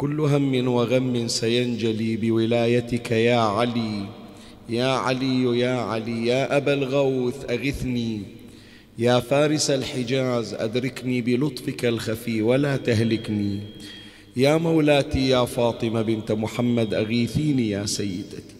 كل هم وغم سينجلي بولايتك يا علي. يا علي يا علي يا أبا الغوث أغثني. يا فارس الحجاز أدركني بلطفك الخفي ولا تهلكني. يا مولاتي يا فاطمة بنت محمد أغيثيني يا سيدتي.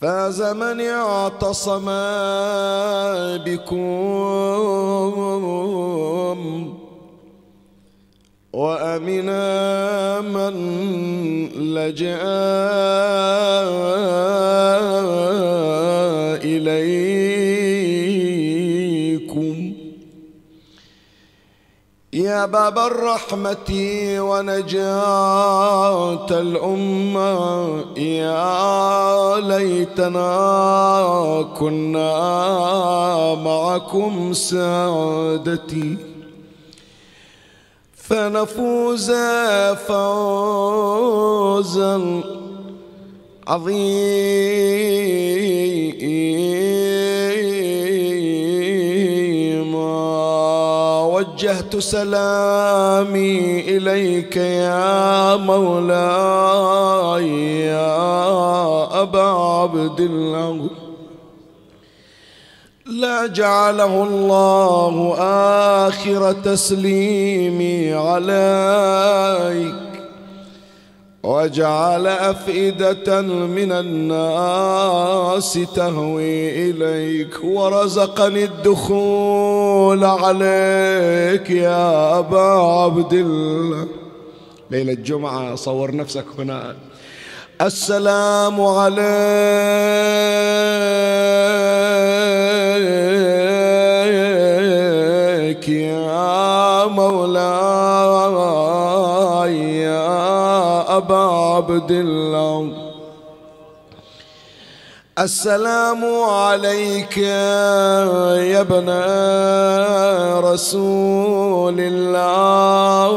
فاز من اعتصم بكم وامنا من لجأ اليكم يا باب الرحمة ونجاة الأمة يا ليتنا كنا معكم سادتي. فنفوز فوزا عظيما. وجهت سلامي إليك يا مولاي يا أبا عبد الله لا جعله الله آخر تسليمي عليك. وجعل أفئدة من الناس تهوي إليك ورزقني الدخول عليك يا أبا عبد الله. ليلة الجمعة صور نفسك هناك السلام عليك يا مولاي. أبا عبد الله. السلام عليك يا ابن رسول الله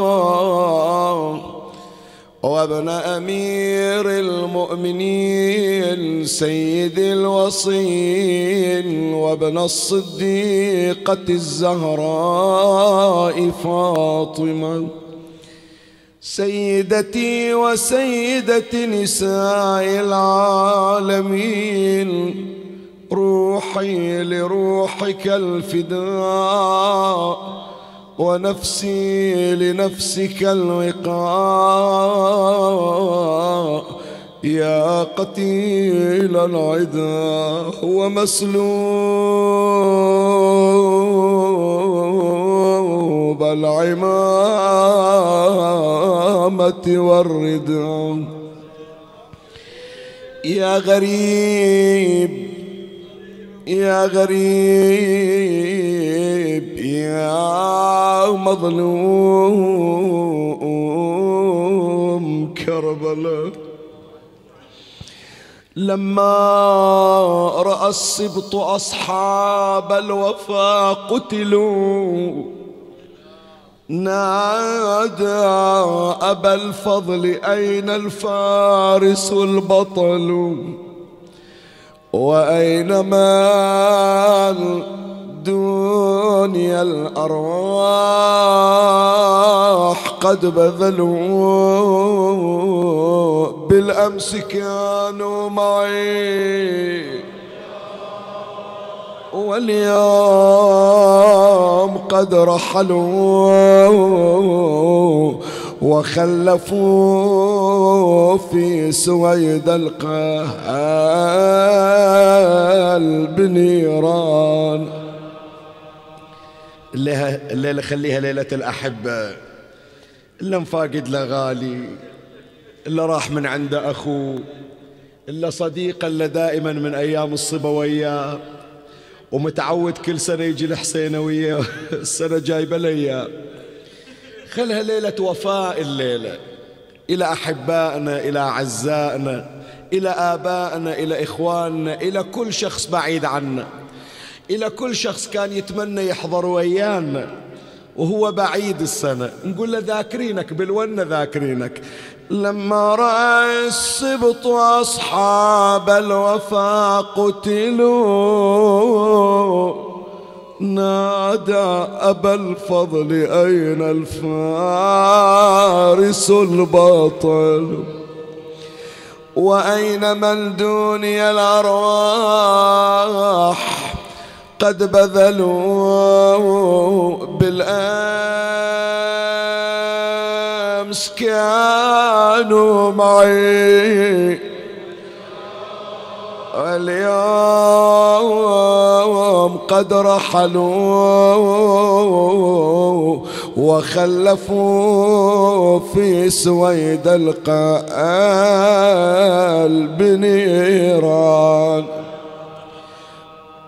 وابن أمير المؤمنين سيد الوصين وابن الصديقة الزهراء فاطمة. سيدتي وسيدة نساء العالمين روحي لروحك الفداء ونفسي لنفسك الوقاء. يا قتيل العدا ومسلوب العمامة والرداء يا غريب يا غريب يا مظلوم كربلاء. لما رأى السبط أصحاب الوفا قتلوا نادى أبا الفضل أين الفارس البطل؟ وأين مال دنيا الأرواح قد بذلوا؟ بالأمس كانوا معي. واليوم قد رحلوا وخلفوا في سويد القلب نيران. الليلة خليها ليلة الأحبة إلا مفاقد له غالي إلا راح من عند أخوه إلا صديقا إلا دائما من أيام الصبا وياه. ومتعود كل سنة يجي الحسين وياه السنة جايبة ليا خلها ليلة وفاء الليلة. إلى أحبائنا إلى أعزائنا إلى آبائنا إلى إخواننا إلى كل شخص بعيد عنا. إلى كل شخص كان يتمنى يحضر ويانا. وهو بعيد السنة. نقول له ذاكرينك بالونة ذاكرينك. لما رأى السبط أصحاب الوفا قتلوا نادى أبا الفضل أين الفارس البطل وأين من دوني الأرواح؟ قد بذلوا بالأمس كانوا معي. اليوم قد رحلوا وخلفوا في سويد القلب نيران.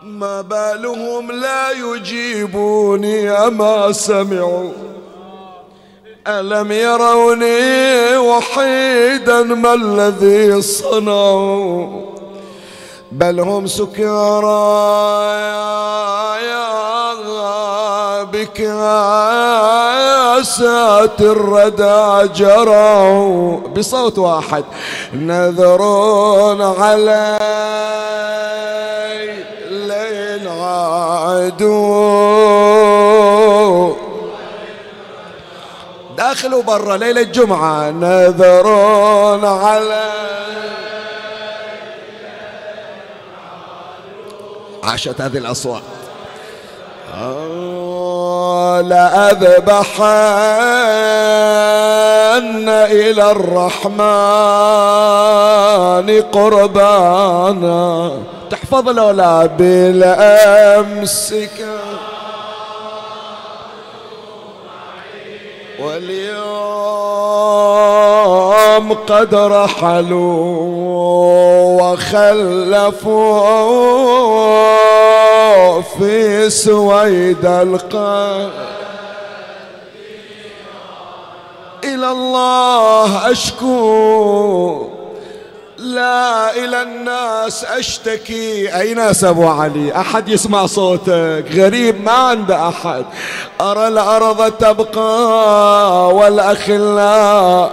ما بالهم لا يجيبوني أما سمعوا. ألم يروني وحيدا ما الذي صنعوا؟ بل هم سكارى بك سات الردى جروا. بصوت واحد. نذرون علي لين عادوا داخل وبرا ليلة الجمعة. نذرون علي عاشت هذه الأصوات. لأذبحن إلى الرحمن قربانا. تحفظ الأولاد بالأمسك واليوم قد رحلوا وخلفوا في سويد القلب إلى الله أشكو لا إلى الناس أشتكي. أي ناس أبو علي؟ أحد يسمع صوتك. غريب ما عنده أحد. أرى الأرض تبقى والأخلاء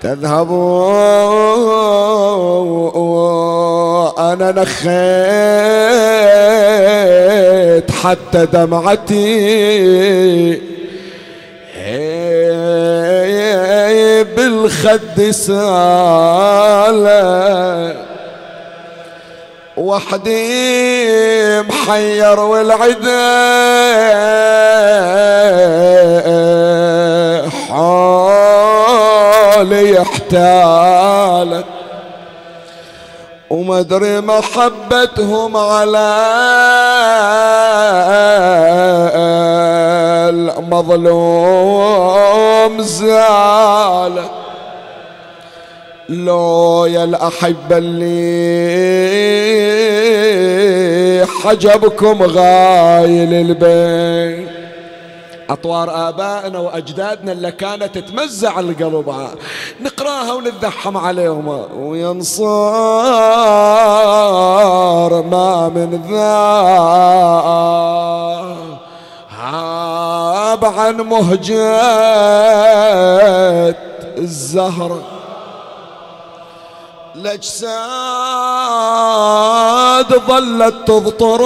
تذهب. أنا نخيت حتى دمعتي. بالخد سالة. وحدي محير والعدا حالي احتالت. وما ادري محبتهم على المظلوم زالت لو يا الأحبة اللي حجبكم غايل البيت. أطوار آبائنا وأجدادنا اللي كانت تمزع القلب نقراها ونتذحم عليهم. وينصار ما من ذا هاب عن مهجة الزهره الأجساد ظلت تضطرب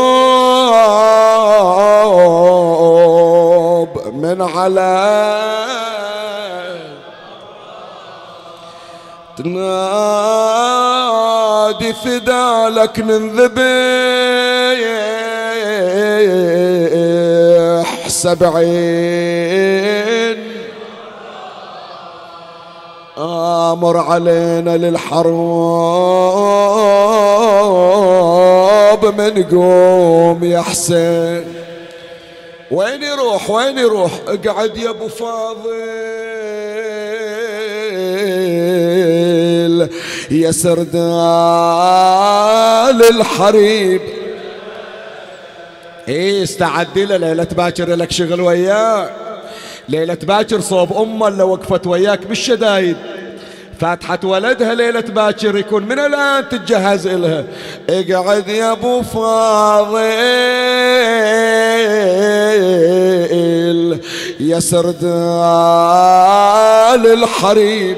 من على تنادي فدالك ننذبي سبعين. آمر علينا للحرب من قوم يا حسين. وين يروح؟ وين يروح؟ اقعد يا أبو فاضل. يا سردال الحريب. إيه استعدي له ليلة باكر لك شغل وياه ليلة باكر صوب أمه اللي وقفت وياك بالشدايد فاتحة ولدها ليلة باكر يكون من الآن تتجهز إلها. اقعد يا أبو فاضل يا سردال الحريب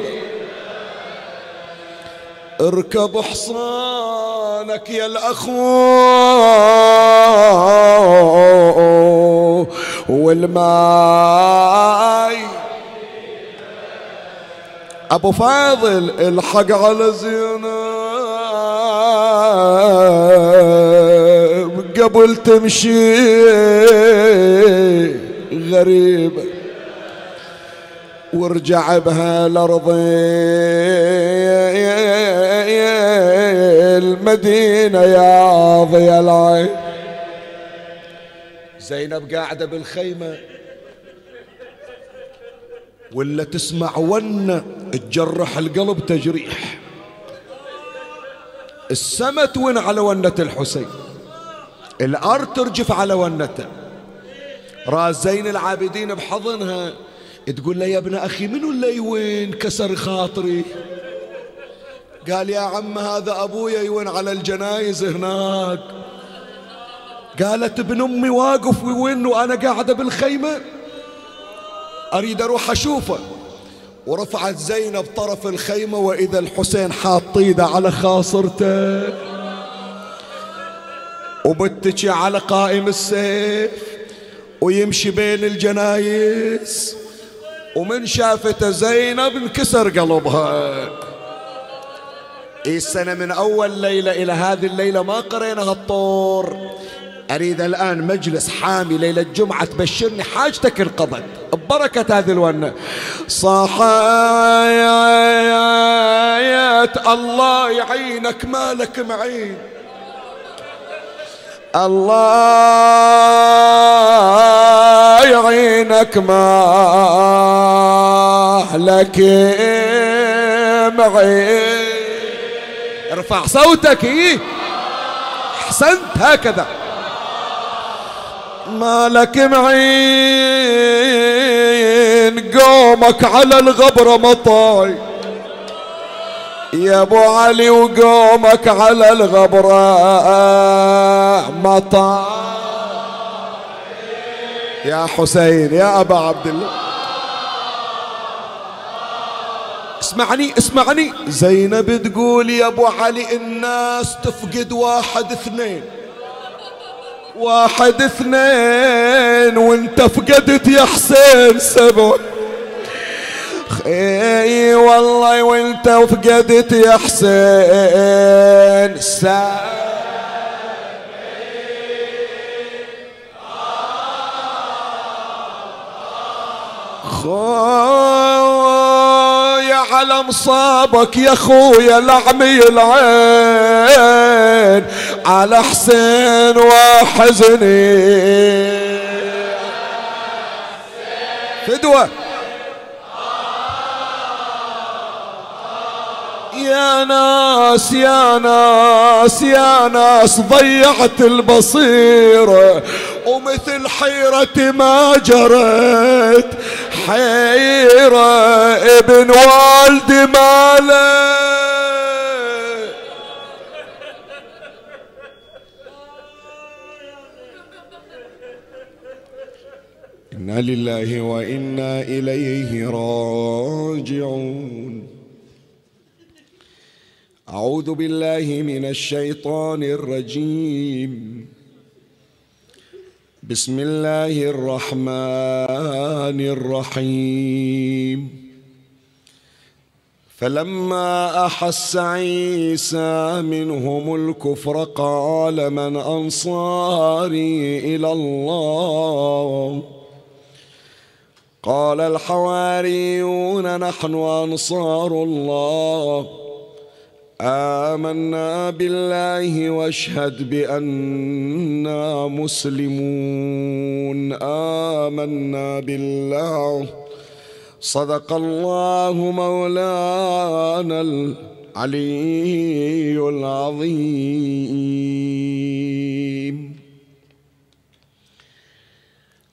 اركب حصانك يا الأخو والماي. أبو فاضل الحق على زينب. قبل تمشي غريبة. وارجع بها الأرض المدينة يا ضيا العين. زينب قاعدة بالخيمة. ولا تسمع ونة تجرح القلب تجريح. السما تون على ونة الحسين؟ الأرض ترجف على ونته راس زين العابدين بحضنها. تقول له يا ابن أخي منو اللي وين كسر خاطري؟ قال يا عم هذا أبويا يوين على الجنايز هناك. قالت ابن أمي واقف وين؟ وأنا قاعدة بالخيمة. أريد أروح أشوفه. ورفعت زينب طرف الخيمة وإذا الحسين حاط ايده على خاصرته. وبتجي على قائم السيف ويمشي بين الجنايز ومن شافته زينب انكسر قلبها. إيه السنة من أول ليلة إلى هذه الليلة ما قرينا هالطور أريد الآن مجلس حامي ليلة الجمعة تبشرني حاجتك انقضت ببركة هذه الونة. صاحيت الله يعينك مالك معين. الله يعينك مالك معين. ارفع صوتك. إيه. أحسنت هكذا. مالك معين قومك على الغبرة مطاي. يا أبو علي وقومك على الغبرة مطاي. يا حسين يا أبا عبد الله. اسمعني اسمعني. زينب تقول يا أبو علي الناس تفقد واحد اثنين. واحد اثنين وانت فقدت يا حسين سبع. اي والله وانت فقدت يا حسين سبع. خويا على مصابك يا خويا لعمي العين. على حسين وحزني. فدوة. يا ناس يا ناس يا ناس ضيعت البصيرة. ومثل حيرتي ما جرت حيرة ابن والدي ماله. إنا لله وإنا إليه راجعون. أعوذ بالله من الشيطان الرجيم. بسم الله الرحمن الرحيم. فلما أحس عيسى منهم الكفر قال من أنصاري إلى الله؟ قال الحواريون نحن أنصار الله. آمنا بالله واشهد بانا مسلمون. آمنا بالله. صدق الله مولانا العلي العظيم.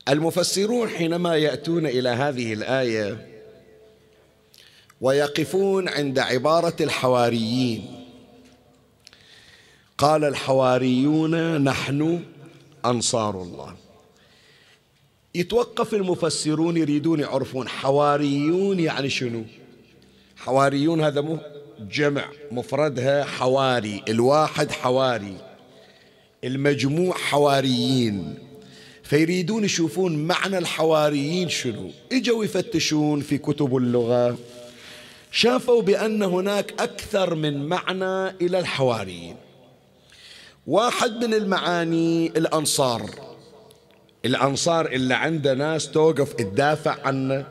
المفسرون حينما يأتون إلى هذه الآية ويقفون عند عبارة الحواريين. قال الحواريون نحن أنصار الله. يتوقف المفسرون يريدون يعرفون حواريون يعني شنو؟ حواريون هذا مو جمع مفردها حواري الواحد حواري المجموع حواريين. فيريدون يشوفون معنى الحواريين شنو؟ اجوا يفتشون في كتب اللغة. شافوا بأن هناك أكثر من معنى إلى الحواريين. واحد من المعاني الأنصار. الأنصار اللي عنده ناس توقف تدافع عنه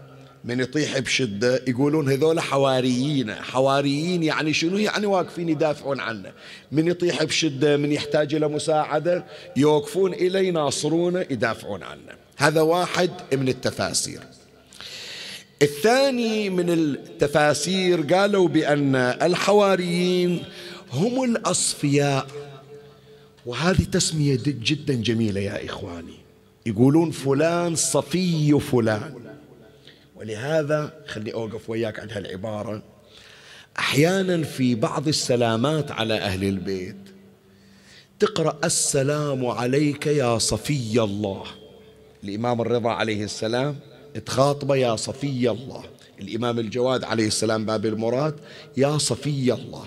من يطيح بشدة يقولون هذول حواريين. حواريين يعني شنو؟ يعني واقفين يدافعون عنه. من يطيح بشدة من يحتاج إلى مساعدة يوقفون إليه يناصرونه يدافعون عنه. هذا واحد من التفاسير. الثاني من التفاسير قالوا بأن الحواريين هم الأصفياء. وهذه تسمية جدا جميلة يا إخواني. يقولون فلان صفي فلان. ولهذا خلي أوقف وياك عند هالعبارة. أحيانا في بعض السلامات على أهل البيت تقرأ السلام عليك يا صفي الله. الإمام الرضا عليه السلام تخاطبه يا صفي الله. الإمام الجواد عليه السلام باب المراد يا صفي الله.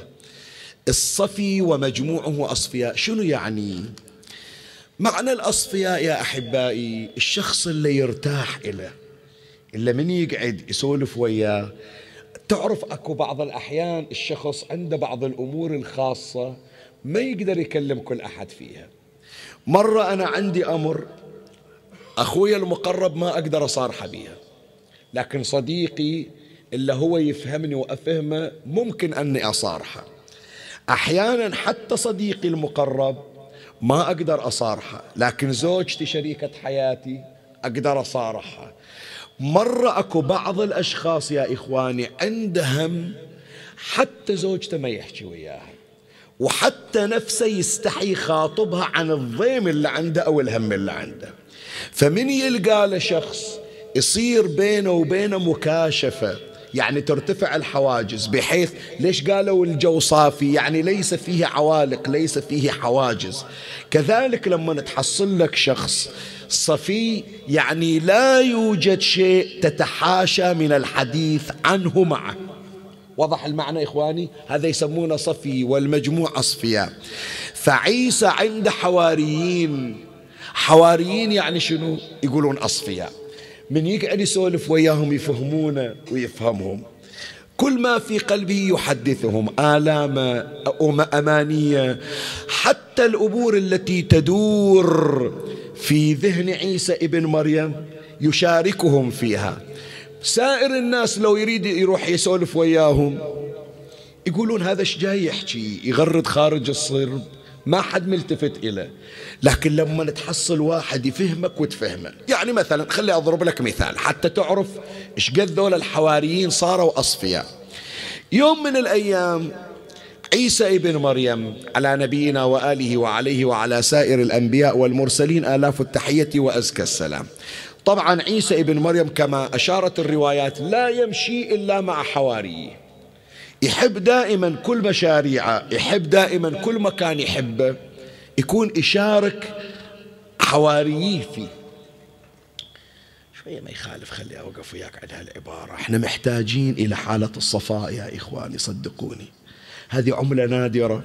الصفي ومجموعه أصفياء. شنو يعني؟ معنى الأصفياء يا أحبائي الشخص اللي يرتاح إليه إلا من يقعد يسولف وياه. تعرف أكو بعض الأحيان الشخص عنده بعض الأمور الخاصة ما يقدر يكلم كل أحد فيها. مرة أنا عندي أمر أخوي المقرب ما أقدر أصارحه بيها. لكن صديقي اللي هو يفهمني وأفهمه ممكن أني أصارحه. أحيانا حتى صديقي المقرب ما أقدر أصارحه لكن زوجتي شريكة حياتي أقدر أصارحها مرة أكو بعض الأشخاص يا إخواني عندهم حتى زوجته ما يحكي وياها وحتى نفسه يستحي يخاطبها عن الضيم اللي عنده أو الهم اللي عنده. فمن يلقى له شخص يصير بينه وبينه مكاشفة؟ يعني ترتفع الحواجز بحيث ليش قالوا الجو صافي؟ يعني ليس فيه عوالق ليس فيه حواجز. كذلك لما تحصل لك شخص صفي يعني لا يوجد شيء تتحاشى من الحديث عنه معه. وضح المعنى إخواني؟ هذا يسمونه صفي والمجموع أصفياء. فعيسى عند حواريين. حواريين يعني شنو؟ يقولون أصفياء. من يقعد يسولف وياهم يفهمونه ويفهمهم. كل ما في قلبه يحدثهم آلام أمانية. حتى الأمور التي تدور في ذهن عيسى ابن مريم يشاركهم فيها. سائر الناس لو يريد يروح يسولف وياهم يقولون هذا إيش جاي يحكي؟ يغرد خارج الصرب. ما حد ملتفت إليه لكن لما تحصل واحد يفهمك وتفهمه. يعني مثلا خلي أضرب لك مثال. حتى تعرف إيش قد ذول الحواريين صاروا أصفياء. يوم من الأيام عيسى ابن مريم على نبينا وآله وعليه وعلى سائر الأنبياء والمرسلين آلاف التحية وأزكى السلام. طبعا عيسى ابن مريم كما أشارت الروايات لا يمشي إلا مع حواريه. يحب دائما كل مشاريعه يحب دائما كل مكان يحبه يكون يشارك حواريه فيه شوية ما يخالف خلي أوقف وياك عند هالعبارة. إحنا محتاجين إلى حالة الصفاء يا إخواني صدقوني. هذه عملة نادرة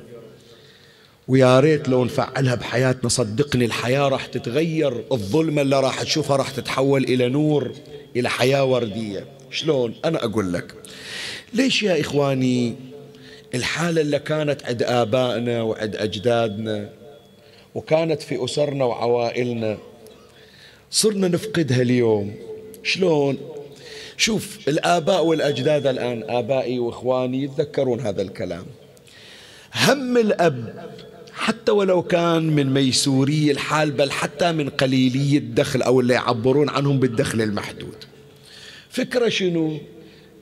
ويا ريت لو نفعلها بحياتنا صدقني الحياة راح تتغير الظلمة اللي راح تشوفها راح تتحول إلى نور إلى حياة وردية. شلون؟ أنا أقول لك ليش يا إخواني الحالة اللي كانت عند آبائنا وعند أجدادنا وكانت في أسرنا وعوائلنا؟ صرنا نفقدها اليوم. شلون؟ شوف الآباء والأجداد الآن آبائي وإخواني يتذكرون هذا الكلام. هم الأب حتى ولو كان من ميسوري الحال بل حتى من قليلي الدخل أو اللي يعبرون عنهم بالدخل المحدود. فكرة شنو؟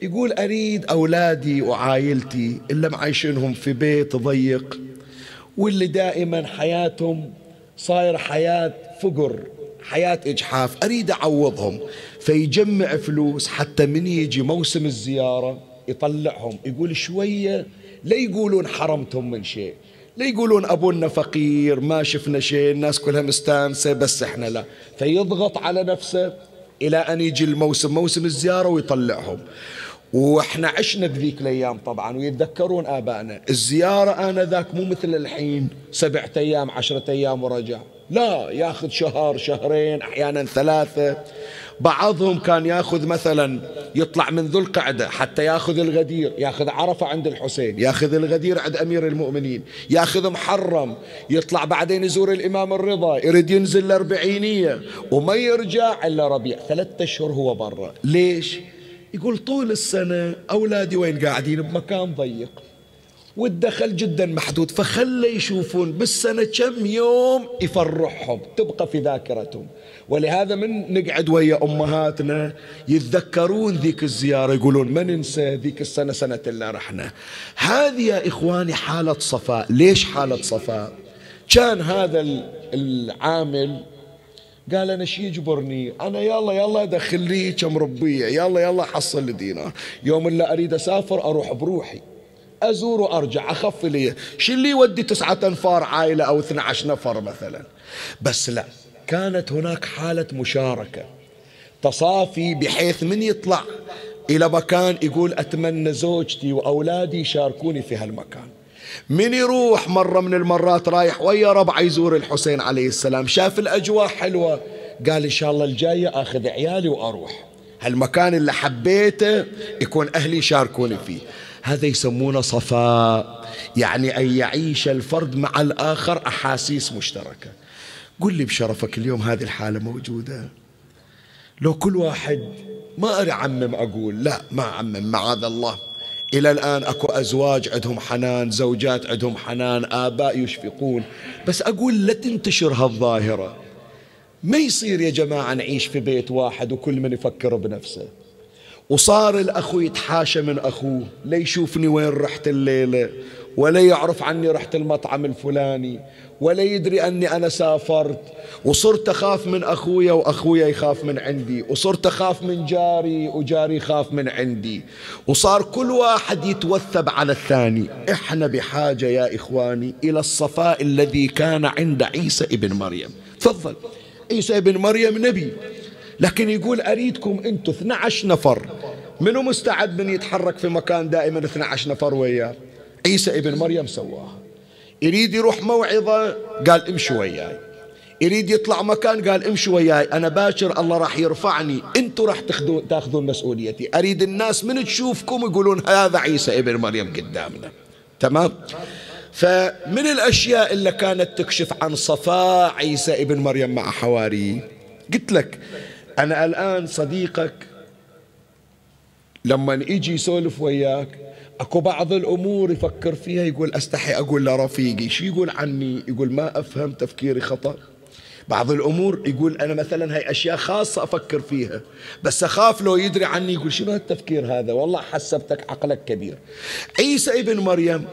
يقول أريد أولادي وعائلتي اللي معيشينهم في بيت ضيق واللي دائما حياتهم صاير حياة فقر حياة إجحاف. أريد أعوضهم فيجمع فلوس حتى من يجي موسم الزيارة يطلعهم. يقول شوية لا يقولون حرمتهم من شيء لا يقولون أبونا فقير ما شفنا شيء الناس كلها مستانسة بس إحنا لا. فيضغط على نفسه إلى أن يجي الموسم موسم الزيارة ويطلعهم. وإحنا عشنا بذيك الأيام طبعا ويتذكرون آبائنا. الزيارة آنذاك مو مثل الحين سبعة أيام عشرة أيام ورجع. لا ياخذ شهر شهرين أحيانا ثلاثة. بعضهم كان ياخذ مثلا يطلع من ذو القعدة حتى ياخذ الغدير ياخذ عرفة عند الحسين ياخذ الغدير عند أمير المؤمنين ياخذ محرم يطلع بعدين يزور الإمام الرضا يريد ينزل الأربعينية وما يرجع إلا ربيع. ثلاثة أشهر هو برا. ليش؟ يقول طول السنة أولادي وين قاعدين؟ بمكان ضيق. والدخل جدا محدود فخلى يشوفون بالسنة كم يوم يفرحهم تبقى في ذاكرتهم. ولهذا من نقعد ويا أمهاتنا يتذكرون ذيك الزيارة يقولون ما ننسى ذيك السنة سنة اللي رحنا. هذه يا إخواني حالة صفاء. ليش حالة صفاء؟ كان هذا العامل قال أنا شي يجبرني؟ أنا يلا يلا أدخل لي كم ربية يلا يلا حصل لي دينار. يوم اللي أريد أسافر أروح بروحي. أزور وأرجع أخف لي. شو اللي يودي تسعة أنفار عائلة أو 12 نفر مثلا. بس لا كانت هناك حالة مشاركة. تصافي بحيث من يطلع إلى مكان يقول أتمنى زوجتي وأولادي يشاركوني في هالمكان. من يروح مرة من المرات رايح ويا ربع يزور الحسين عليه السلام. شاف الأجواء حلوة. قال إن شاء الله الجاية أخذ عيالي وأروح. هالمكان اللي حبيته يكون أهلي يشاركوني فيه. هذا يسمونه صفاء. يعني أن يعيش الفرد مع الآخر أحاسيس مشتركة. قل لي بشرفك اليوم هذه الحالة موجودة. لو كل واحد ما أري أعمم أقول لا ما أعمم معاذ الله. إلى الآن أكو أزواج عندهم حنان زوجات عندهم حنان آباء يشفقون. بس أقول لا تنتشر هالظاهرة. ما يصير يا جماعة نعيش في بيت واحد وكل من يفكر بنفسه. وصار الأخو يتحاشى من أخوه لا يشوفني وين رحت الليلة ولا يعرف عني رحت المطعم الفلاني ولا يدري أني أنا سافرت وصرت أخاف من أخويا وأخويا يخاف من عندي وصرت أخاف من جاري وجاري يخاف من عندي. وصار كل واحد يتوثب على الثاني. إحنا بحاجة يا إخواني إلى الصفاء الذي كان عند عيسى ابن مريم. تفضل. عيسى ابن مريم نبي. لكن يقول أريدكم أنتم 12 نفر. منو مستعد من يتحرك في مكان دائما 12 نفر وياه؟ عيسى ابن مريم سواها. يريد يروح موعظة؟ قال امشوا وياي. يريد يطلع مكان؟ قال امشوا وياي. أنا باكر الله راح يرفعني. أنتوا راح تاخذون تاخذون مسؤوليتي. أريد الناس من تشوفكم يقولون هذا عيسى ابن مريم قدامنا. تمام؟ فمن الأشياء اللي كانت تكشف عن صفاء عيسى ابن مريم مع حواريه قلت لك أنا الآن صديقك لما يجي يسولف وياك أكو بعض الأمور يفكر فيها يقول أستحي أقول لرفيقي شو يقول عني؟ يقول ما أفهم تفكيري خطأ. بعض الأمور يقول أنا مثلا هاي أشياء خاصة أفكر فيها بس أخاف لو يدري عني يقول شنو التفكير هذا؟ والله حسبتك عقلك كبير. عيسى ابن مريم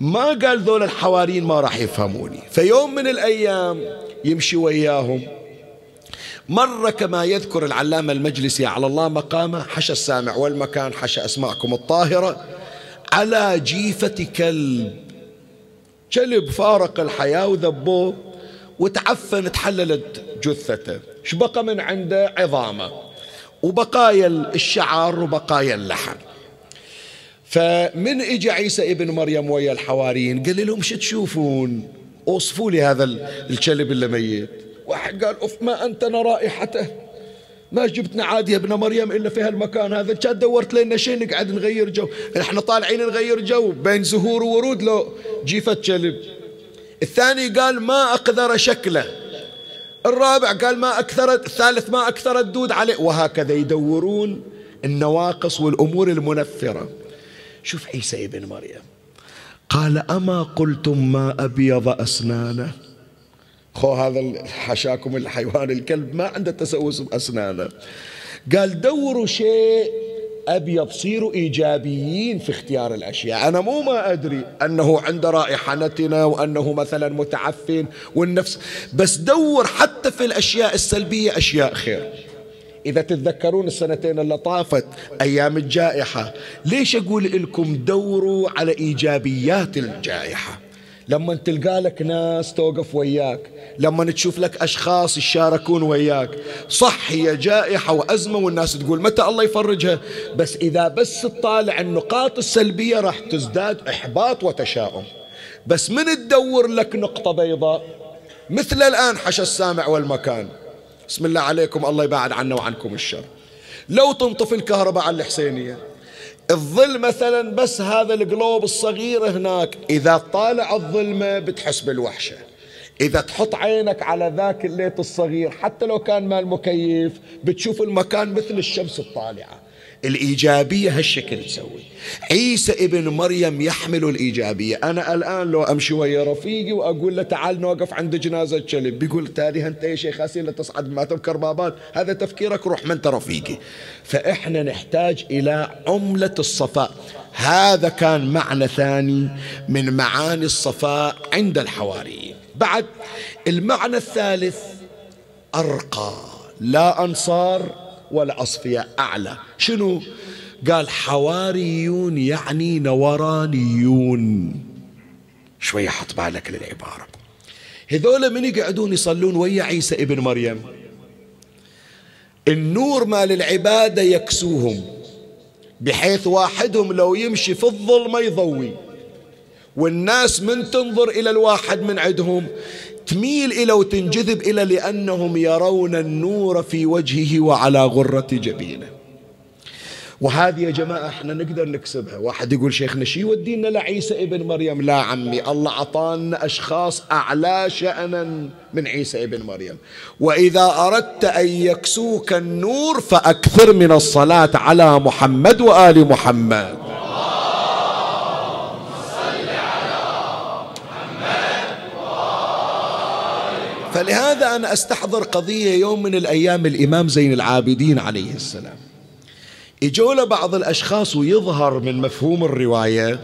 ما قال ذول الحواريين ما راح يفهموني. فيوم من الأيام يمشي وياهم. مرة كما يذكر العلامة المجلسي على الله مقامه حشى السامع والمكان حشى أسماءكم الطاهرة. على جيفة كلب. كلب فارق الحياة وذبوه وتعفن تحللت جثته. إيش بقى من عنده؟ عظامه. وبقايا الشعر وبقايا اللحم. فمن اجى عيسى ابن مريم ويا الحواريين؟ قال لهم شو تشوفون؟ أوصفوا لي هذا الكلب اللي ميت. واحد قال اف ما انتن رائحته. ما جبتنا عادي يا ابن مريم إلا في هالمكان هذا. كان دورت لنا شيء نقعد نغير جو. إحنا طالعين نغير جو بين زهور وورود. لو جيفة كلب الثاني قال ما أقدر شكله. الرابع قال ما أكثر الثالث ما أكثر الدود عليه. وهكذا يدورون النواقص والأمور المنفرة. شوف عيسى ابن مريم. قال أما قلتم ما أبيض أسنانه؟ خو هذا حشاكم الحيوان الكلب ما عنده تسوس بأسنانه. قال دوروا شيء أبيض صيروا إيجابيين في اختيار الأشياء. أنا مو ما أدري أنه عند رائحتنا وأنه مثلا متعفن والنفس بس دور حتى في الأشياء السلبية أشياء خير. إذا تتذكرون السنتين اللي طافت أيام الجائحة. ليش أقول لكم دوروا على إيجابيات الجائحة؟ لما تلقى لك ناس توقف وياك لما تشوف لك أشخاص يشاركون وياك. صح هي جائحة وأزمة والناس تقول متى الله يفرجها؟ بس إذا بس تطالع النقاط السلبية راح تزداد إحباط وتشاؤم. بس من تدور لك نقطة بيضاء؟ مثل الآن حشى السامع والمكان. بسم الله عليكم الله يبعد عنا وعنكم الشر. لو تنطفي الكهرباء على الحسينية. الظل مثلا بس هذا القلوب الصغير هناك إذا طالع الظلمة بتحس بالوحشة. إذا تحط عينك على ذاك الليت الصغير حتى لو كان مال مكيف بتشوف المكان مثل الشمس الطالعة. الإيجابية هالشكل تسوي. عيسى ابن مريم يحمل الإيجابية. أنا الآن لو أمشي ويا رفيقي وأقول له تعال نوقف عند جنازة كلب بيقول تالي أنت يا شيخ أسئلة تصعد ماتم كربابات هذا تفكيرك روح من أنت رفيقي. فإحنا نحتاج إلى عملة الصفاء. هذا كان معنى ثاني من معاني الصفاء عند الحواريين. بعد المعنى الثالث أرقى. لا أنصار ولا أصفياء أعلى. شنو؟ قال حواريون يعني نورانيون. شوية حط بالك للعبارة. هذول من يقعدون يصلون ويا عيسى ابن مريم؟ النور مال العبادة يكسوهم بحيث واحدهم لو يمشي في الظلمة يضوي. والناس من تنظر إلى الواحد من عندهم تميل إلى وتنجذب إلى لأنهم يرون النور في وجهه وعلى غرة جبينه. وهذه يا جماعة إحنا نقدر نكسبها. واحد يقول شيخنا شي يودينا لعيسى ابن مريم؟ لا عمي الله عطانا أشخاص أعلى شأنا من عيسى ابن مريم. وإذا أردت أن يكسوك النور فأكثر من الصلاة على محمد وآل محمد. فلهذا أنا أستحضر قضية يوم من الأيام الإمام زين العابدين عليه السلام. إجوا له بعض الأشخاص ويظهر من مفهوم الرواية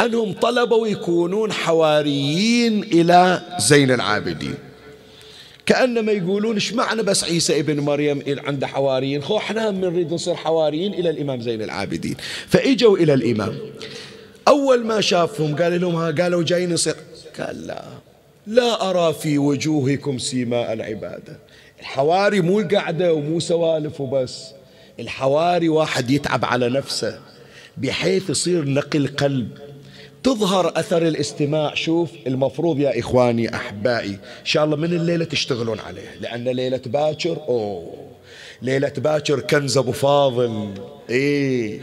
أنهم طلبوا يكونون حواريين إلى زين العابدين. كأنما يقولون إيش معنى بس عيسى ابن مريم عنده حواريين؟ خو إحنا نريد نصير حواريين إلى الإمام زين العابدين. فإجوا إلى الإمام. أول ما شافهم قال لهم ها قالوا جايين نصير. قال لا. لا أرى في وجوهكم سيماء العبادة. الحواري مو القعدة ومو سوالف وبس. الحواري واحد يتعب على نفسه بحيث يصير نقي القلب. تظهر أثر الاستماع. شوف المفروض يا إخواني أحبائي إن شاء الله من الليلة تشتغلون عليه. لأن ليلة باكر أوه. ليلة باكر كنز أبو فاضل. إيه.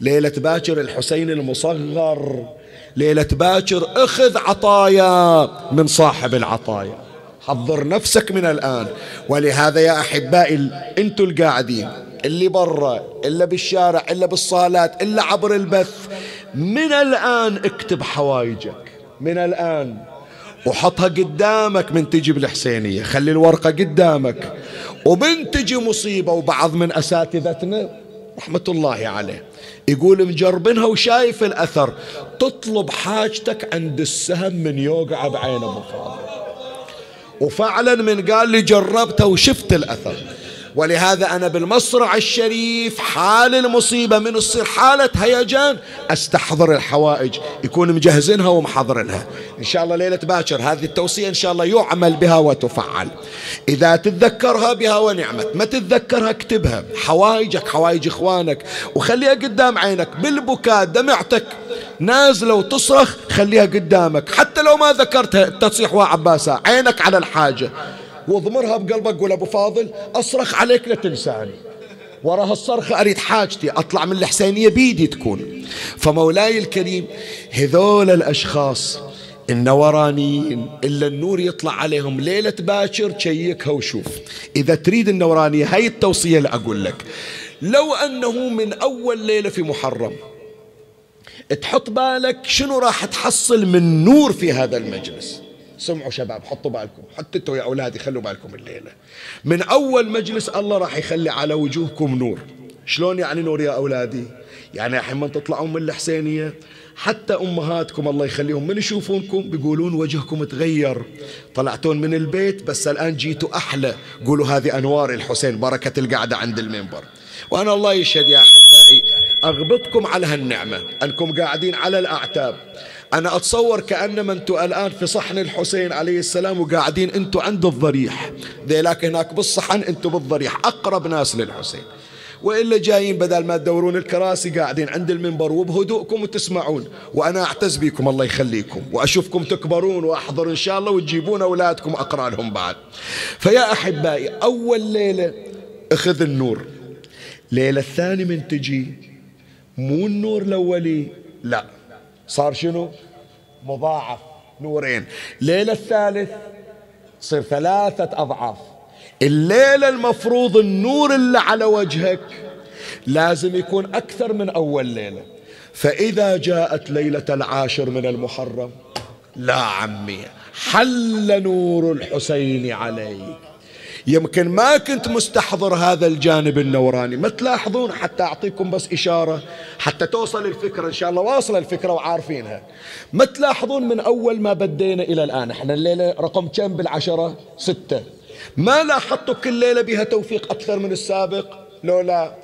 ليلة باكر الحسين المصغر. ليلة باكر اخذ عطايا من صاحب العطايا. حضر نفسك من الآن. ولهذا يا أحبائي أنتوا القاعدين اللي برا إلا بالشارع إلا بالصالات إلا عبر البث من الآن اكتب حوايجك. من الآن. وحطها قدامك من تجي بالحسينية. خلي الورقة قدامك. ومن تجي مصيبة وبعض من أساتذتنا رحمة الله عليه يقول مجربنها وشايف الأثر. تطلب حاجتك عند السهم من يوقع أبو فاضل وفعلا من قال لي جربتها وشفت الأثر. ولهذا أنا بالمصرع الشريف حال المصيبة من تصير حالة هيجان أستحضر الحوائج. يكون مجهزينها ومحضرينها. إن شاء الله ليلة باكر هذه التوصية إن شاء الله يعمل بها وتفعل. إذا تتذكرها بها ونعمت ما تتذكرها اكتبها. حوائجك حوائج إخوانك. وخليها قدام عينك بالبكاء دمعتك. نازلة وتصرخ خليها قدامك. حتى لو ما ذكرتها تصيح وعباسة. عينك على الحاجة. واضمرها بقلبك قول أبو فاضل أصرخ عليك لا تنساني. ورا هالصرخة أريد حاجتي أطلع من الحسينية بيدي تكون. فمولاي الكريم هذول الأشخاص النورانيين إلا النور يطلع عليهم ليلة باكر تشيكها وشوف إذا تريد النورانية هاي التوصية اللي أقول لك. لو أنه من أول ليلة في محرم تحط بالك شنو راح تحصل من نور في هذا المجلس؟ سمعوا شباب حطوا بالكم. حتى أنتوا يا أولادي خلوا بالكم الليلة. من أول مجلس الله راح يخلي على وجوهكم نور. شلون يعني نور يا أولادي؟ يعني الحين من تطلعون من الحسينية؟ حتى أمهاتكم الله يخليهم من يشوفونكم بيقولون وجهكم تغير. طلعتون من البيت بس الآن جيتوا أحلى. قولوا هذه أنوار الحسين بركة القعدة عند المنبر. وأنا الله يشهد يا أحبائي أغبطكم على هالنعمة. أنكم قاعدين على الأعتاب. أنا أتصور كأنما أنتم الآن في صحن الحسين عليه السلام وقاعدين أنتم عند الضريح. ذيلاك هناك بالصحن أنتم بالضريح. أقرب ناس للحسين. وإلا جايين بدل ما تدورون الكراسي قاعدين عند المنبر وبهدوءكم وتسمعون. وأنا أعتز بكم الله يخليكم. وأشوفكم تكبرون وأحضر إن شاء الله وتجيبون أولادكم أقرأ لهم بعد. فيا أحبائي أول ليلة أخذ النور. ليلة الثانية من تجي مو النور الأولي لا. صار شنو؟ مضاعف نورين. ليلة الثالث صير ثلاثة أضعاف. الليلة المفروض النور اللي على وجهك لازم يكون أكثر من أول ليلة. فإذا جاءت ليلة العاشر من المحرم لا عمي حل نور الحسين عليك. يمكن ما كنت مستحضر هذا الجانب النوراني. ما تلاحظون حتى أعطيكم بس إشارة حتى توصل الفكرة إن شاء الله واصلة الفكرة وعارفينها. ما تلاحظون من أول ما بدينا إلى الآن إحنا الليلة رقم كم بالعشرة؟ ستة. ما لاحظتوا كل ليلة بها توفيق أكثر من السابق؟ لو لا.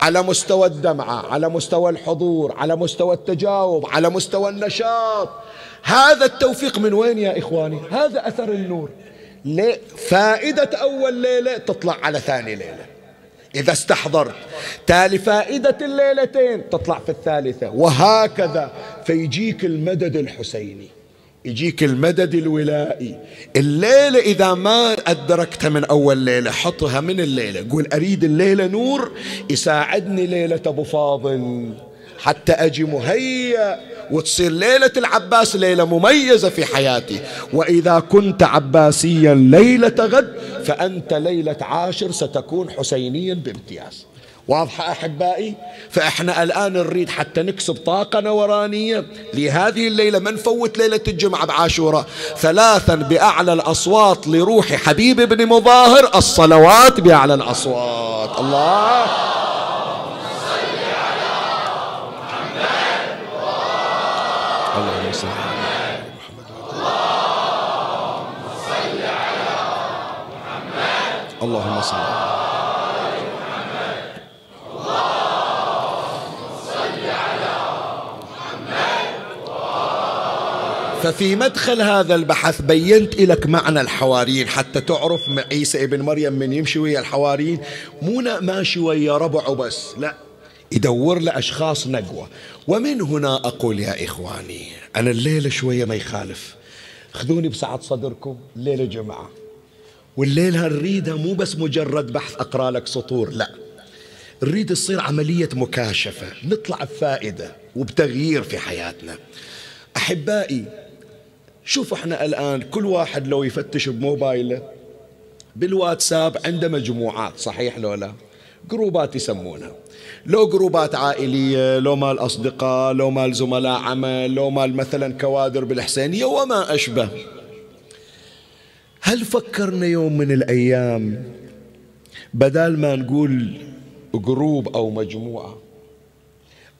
على مستوى الدمعة على مستوى الحضور على مستوى التجاوب على مستوى النشاط. هذا التوفيق من وين يا إخواني؟ هذا أثر النور. فائدة أول ليلة تطلع على ثاني ليلة. إذا استحضرت. تالي فائدة الليلتين تطلع في الثالثة. وهكذا فيجيك المدد الحسيني. يجيك المدد الولائي. الليلة إذا ما أدركتها من أول ليلة حطها من الليلة. قول أريد الليلة نور يساعدني ليلة أبو فاضل. حتى أجي مهيأ وتصير ليلة العباس ليلة مميزة في حياتي. وإذا كنت عباسيا ليلة غد فأنت ليلة عاشر ستكون حسينيا بامتياز. واضحة أحبائي؟ فإحنا الآن نريد حتى نكسب طاقة نورانية لهذه الليلة ما نفوت ليلة الجمعة بعاشوراء ثلاثا بأعلى الأصوات لروح حبيب بن مظاهر الصلوات بأعلى الأصوات. الله! اللهم صل ففي مدخل هذا البحث بينت لك معنى الحواريين حتى تعرف عيسى ابن مريم من يمشي ويا الحواريين. مو ماشي ويا ربعه بس لا. يدور له أشخاص نقوة ومن هنا أقول يا إخواني أنا الليلة شوية ما يخالف. خذوني بسعة صدركم الليلة جمعة. والليلة نريدها مو بس مجرد بحث أقرأ لك سطور لا. نريد تصير عملية مكاشفة نطلع بفائدة وبتغيير في حياتنا. أحبائي شوفوا إحنا الآن كل واحد لو يفتش بموبايله بالواتساب عنده مجموعات صحيح لو لا؟ جروبات يسمونها. لو جروبات عائلية لو مال أصدقاء لو مال زملاء عمل لو مال مثلا كوادر بالحسينية وما أشبه. هل فكرنا يوم من الأيام بدل ما نقول group أو مجموعة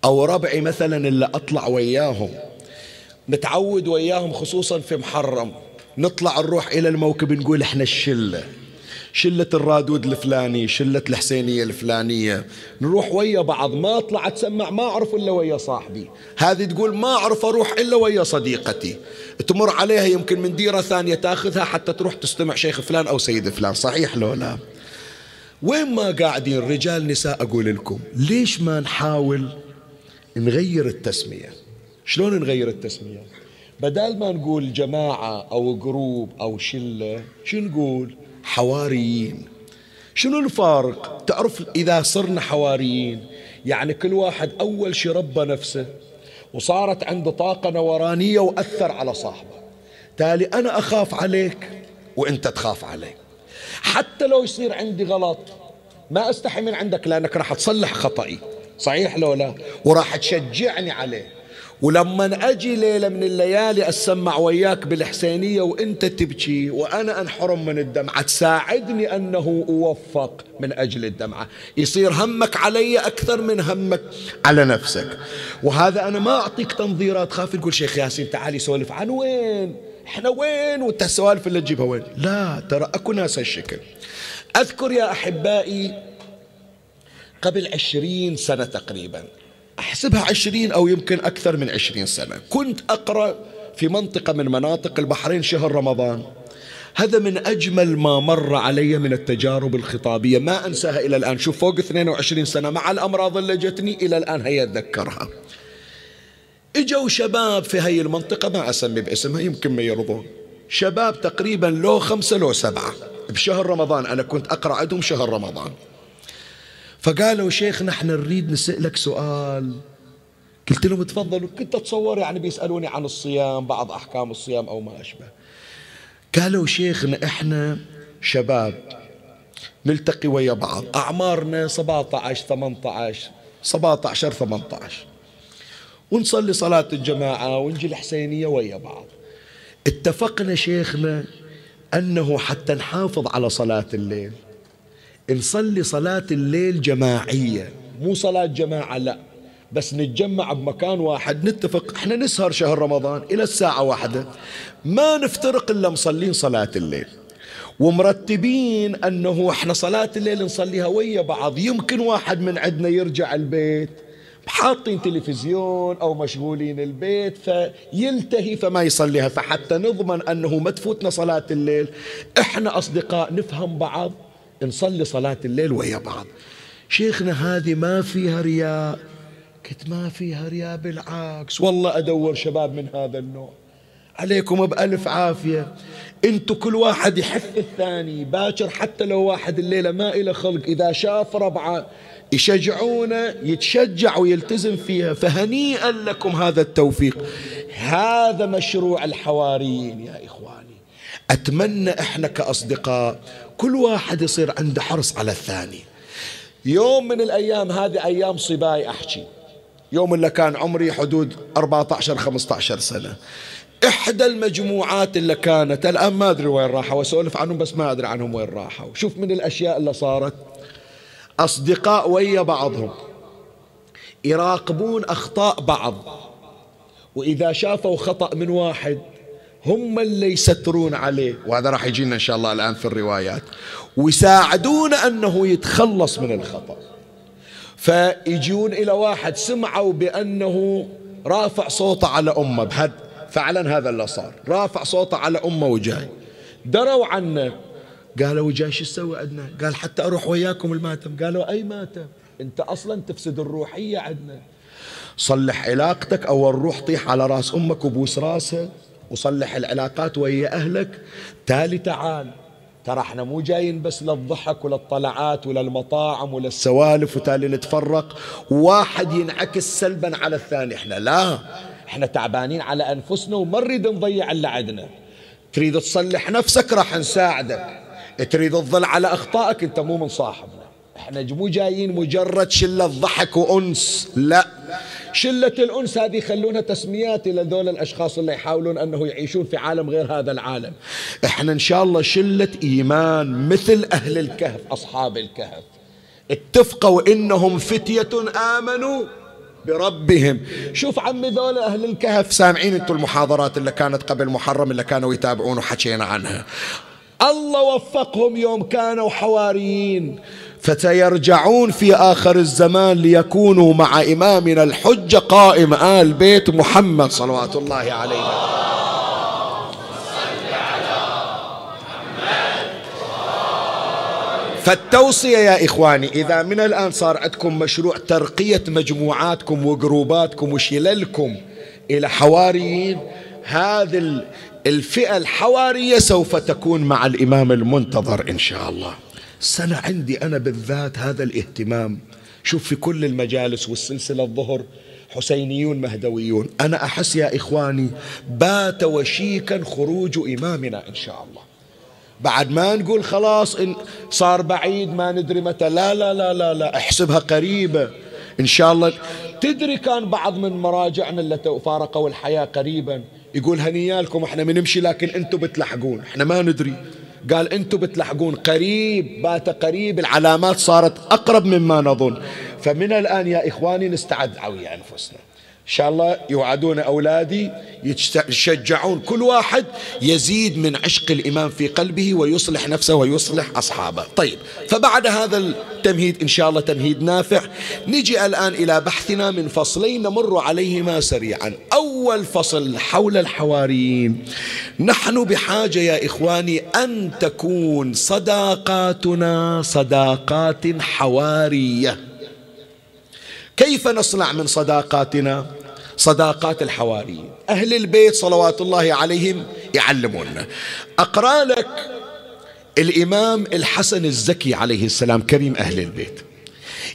أو ربعي مثلا اللي أطلع وياهم نتعود وياهم خصوصا في محرم نطلع نروح إلى الموكب نقول إحنا الشلة. شلة الرادود الفلاني شلة الحسينية الفلانية. نروح ويا بعض ما اطلع اتسمع ما أعرف إلا ويا صاحبي. هذه تقول ما أعرف أروح إلا ويا صديقتي. تمر عليها يمكن من ديرة ثانية تأخذها حتى تروح تستمع شيخ فلان أو سيد فلان صحيح لو لا؟ وين ما قاعدين رجال نساء أقول لكم ليش ما نحاول نغير التسمية؟ شلون نغير التسمية؟ بدل ما نقول جماعة أو جروب أو شلة شو نقول؟ حواريين. شنو الفارق؟ تعرف إذا صرنا حواريين يعني كل واحد أول شي ربى نفسه وصارت عنده طاقة نورانية وأثر على صاحبه. تالي أنا أخاف عليك وأنت تخاف علي حتى لو يصير عندي غلط ما أستحي من عندك لأنك راح تصلح خطأي صحيح لو لا؟ وراح تشجعني عليه. ولما أجي ليلة من الليالي أسمع وياك بالحسينية وإنت تبكي وأنا أنحرم من الدمعة. تساعدني أنه أوفق من أجل الدمعة. يصير همك علي أكثر من همك على نفسك. وهذا أنا ما أعطيك تنظيرات. خاف تقول شيخ ياسين تعالي سولف عن وين؟ إحنا وين؟ وأنت السوالف اللي تجيبها وين؟ لا ترى أكو ناس هالشكل. أذكر يا أحبائي قبل عشرين سنة تقريبا أحسبها عشرين أو يمكن أكثر من عشرين سنة. كنت أقرأ في منطقة من مناطق البحرين شهر رمضان. هذا من أجمل ما مر علي من التجارب الخطابية. ما أنساها إلى الآن. شوف فوق 22 سنة مع الأمراض اللي جتني إلى الآن هي أتذكرها. إجوا شباب في هاي المنطقة ما أسمي باسمها يمكن ما يرضون. شباب تقريبا لو خمسة لو سبعة. بشهر رمضان أنا كنت أقرأ عندهم شهر رمضان. فقالوا شيخ نحن نريد نسألك سؤال. قلت لهم تفضلوا كنت أتصور يعني بيسألوني عن الصيام بعض أحكام الصيام أو ما أشبه. قالوا شيخنا إحنا شباب نلتقي ويا بعض. أعمارنا 17 18 17 18 ونصلي صلاة الجماعة ونجي الحسينية ويا بعض. اتفقنا شيخنا أنه حتى نحافظ على صلاة الليل. نصلي صلاة الليل جماعية. مو صلاة جماعة لا. بس نتجمع بمكان واحد نتفق إحنا نسهر شهر رمضان إلى الساعة واحدة. ما نفترق إلا مصلين صلاة الليل. ومرتبين أنه إحنا صلاة الليل نصليها ويا بعض. يمكن واحد من عندنا يرجع البيت حاطين تلفزيون أو مشغولين البيت فيلتهي فما يصليها. فحتى نضمن أنه ما تفوتنا صلاة الليل. إحنا أصدقاء نفهم بعض نصلي صلاة الليل ويا بعض. شيخنا هذه ما فيها رياء. قلت ما فيها رياء بالعكس. والله أدور شباب من هذا النوع. عليكم بألف عافية. أنتوا كل واحد يحث الثاني. باكر حتى لو واحد الليلة ما إلى خلق. إذا شاف ربعة يشجعونه يتشجع ويلتزم فيها. فهنيئا لكم هذا التوفيق. هذا مشروع الحواريين يا إخواني. أتمنى إحنا كأصدقاء كل واحد يصير عنده حرص على الثاني. يوم من الأيام هذه أيام صباي أحكي. يوم اللي كان عمري حدود 14 15 سنة. إحدى المجموعات اللي كانت الآن ما أدري وين راحوا وأسولف عنهم بس ما أدري عنهم وين راحوا. شوف من الأشياء اللي صارت. أصدقاء ويا بعضهم يراقبون أخطاء بعض. وإذا شافوا خطأ من واحد هم اللي يسترون عليه. وهذا راح يجينا إن شاء الله الآن في الروايات. ويساعدون أنه يتخلص من الخطأ. فيجون إلى واحد سمعوا بأنه رافع صوته على أمه. بهد فعلا هذا اللي صار. رافع صوته على أمه وجاي. دروا عنه. قالوا وجاي شو تسوي عندنا؟ قال حتى أروح وياكم الماتم. قالوا أي ماتم؟ أنت أصلا تفسد الروحية عندنا. صلح علاقتك أول روح طيح على رأس أمك وبوس راسها وصلح العلاقات ويا أهلك. تالي تعال. ترى إحنا مو جايين بس للضحك وللطلعات وللمطاعم وللسوالف وتالي نتفرق. واحد ينعكس سلبا على الثاني. إحنا لا. إحنا تعبانين على أنفسنا وما نريد نضيع اللي عندنا. تريد تصلح نفسك راح نساعدك. تريد تظل على أخطائك انت مو من صاحبنا إحنا مو جايين مجرد شلة ضحك وأنس لا. شلة الأنس هذه يخلونها تسميات إلى ذول الأشخاص اللي يحاولون أنه يعيشون في عالم غير هذا العالم. إحنا إن شاء الله شلة إيمان مثل أهل الكهف أصحاب الكهف. اتفقوا إنهم فتية آمنوا بربهم. شوف عمي ذول أهل الكهف سامعين أنتم المحاضرات اللي كانت قبل محرم اللي كانوا يتابعون وحكينا عنها. الله وفقهم يوم كانوا حواريين. فسيرجعون في آخر الزمان ليكونوا مع إمامنا الحجة قائم آل بيت محمد صلوات الله عليه. فالتوصية يا إخواني إذا من الآن صار عندكم مشروع ترقية مجموعاتكم وجروباتكم وشللكم إلى حواريين هذا الفئة الحوارية سوف تكون مع الإمام المنتظر إن شاء الله. سنة عندي أنا بالذات هذا الاهتمام. شوف في كل المجالس والسلسلة الظهر حسينيون مهدويون. أنا أحس يا إخواني بات وشيكا خروج إمامنا إن شاء الله. بعد ما نقول خلاص إن صار بعيد ما ندري متى. لا لا لا لا لا احسبها قريبة. إن شاء الله. تدري كان بعض من مراجعنا اللي فارقوا الحياة قريبا. يقول هنيالكم إحنا بنمشي لكن أنتم بتلحقون. إحنا ما ندري. قال أنتم بتلحقون قريب بات قريب العلامات صارت أقرب مما نظن. فمن الآن يا إخواني نستعد على أنفسنا. شاء الله يوعدون أولادي يشجعون كل واحد يزيد من عشق الإمام في قلبه ويصلح نفسه ويصلح أصحابه. طيب فبعد هذا التمهيد إن شاء الله تمهيد نافع نجي الآن إلى بحثنا من فصلين نمر عليهما سريعا. أول فصل حول الحواريين. نحن بحاجة يا إخواني أن تكون صداقاتنا صداقات حوارية. كيف نصنع من صداقاتنا؟ صداقات الحواريين. أهل البيت صلوات الله عليهم يعلموننا أقرأ لك الإمام الحسن الزكي عليه السلام كريم أهل البيت.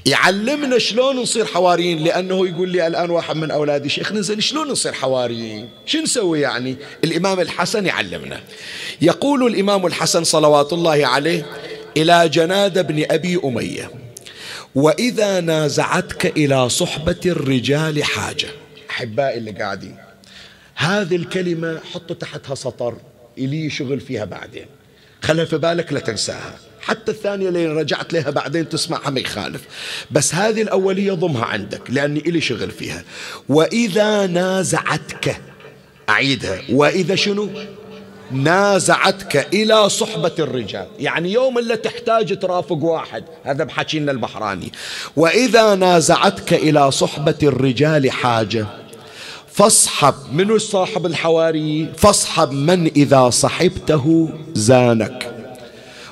يعلمنا شلون نصير حواريين لأنه يقول لي الآن واحد من أولادي شيخ ننزل شلون نصير حواريين؟ شو نسوي يعني؟ الإمام الحسن يعلمنا. يقول الإمام الحسن صلوات الله عليه إلى جناد بن أبي أمية. وإذا نازعتك إلى صحبة الرجال حاجة. أحبائي اللي قاعدين هذه الكلمة حطوا تحتها سطر إلي شغل فيها بعدين. خلها في بالك لا تنساها. حتى الثانية اللي رجعت لها بعدين تسمعها ما يخالف. بس هذه الأولية ضمها عندك لأني إلي شغل فيها. وإذا نازعتك أعيدها. وإذا شنو؟ نازعتك إلى صحبة الرجال. يعني يوم اللي تحتاج ترافق واحد هذا بحكينا البحراني. وإذا نازعتك إلى صحبة الرجال حاجة فاصحب من صاحب الحواري؟ فاصحب من إذا صحبته زانك.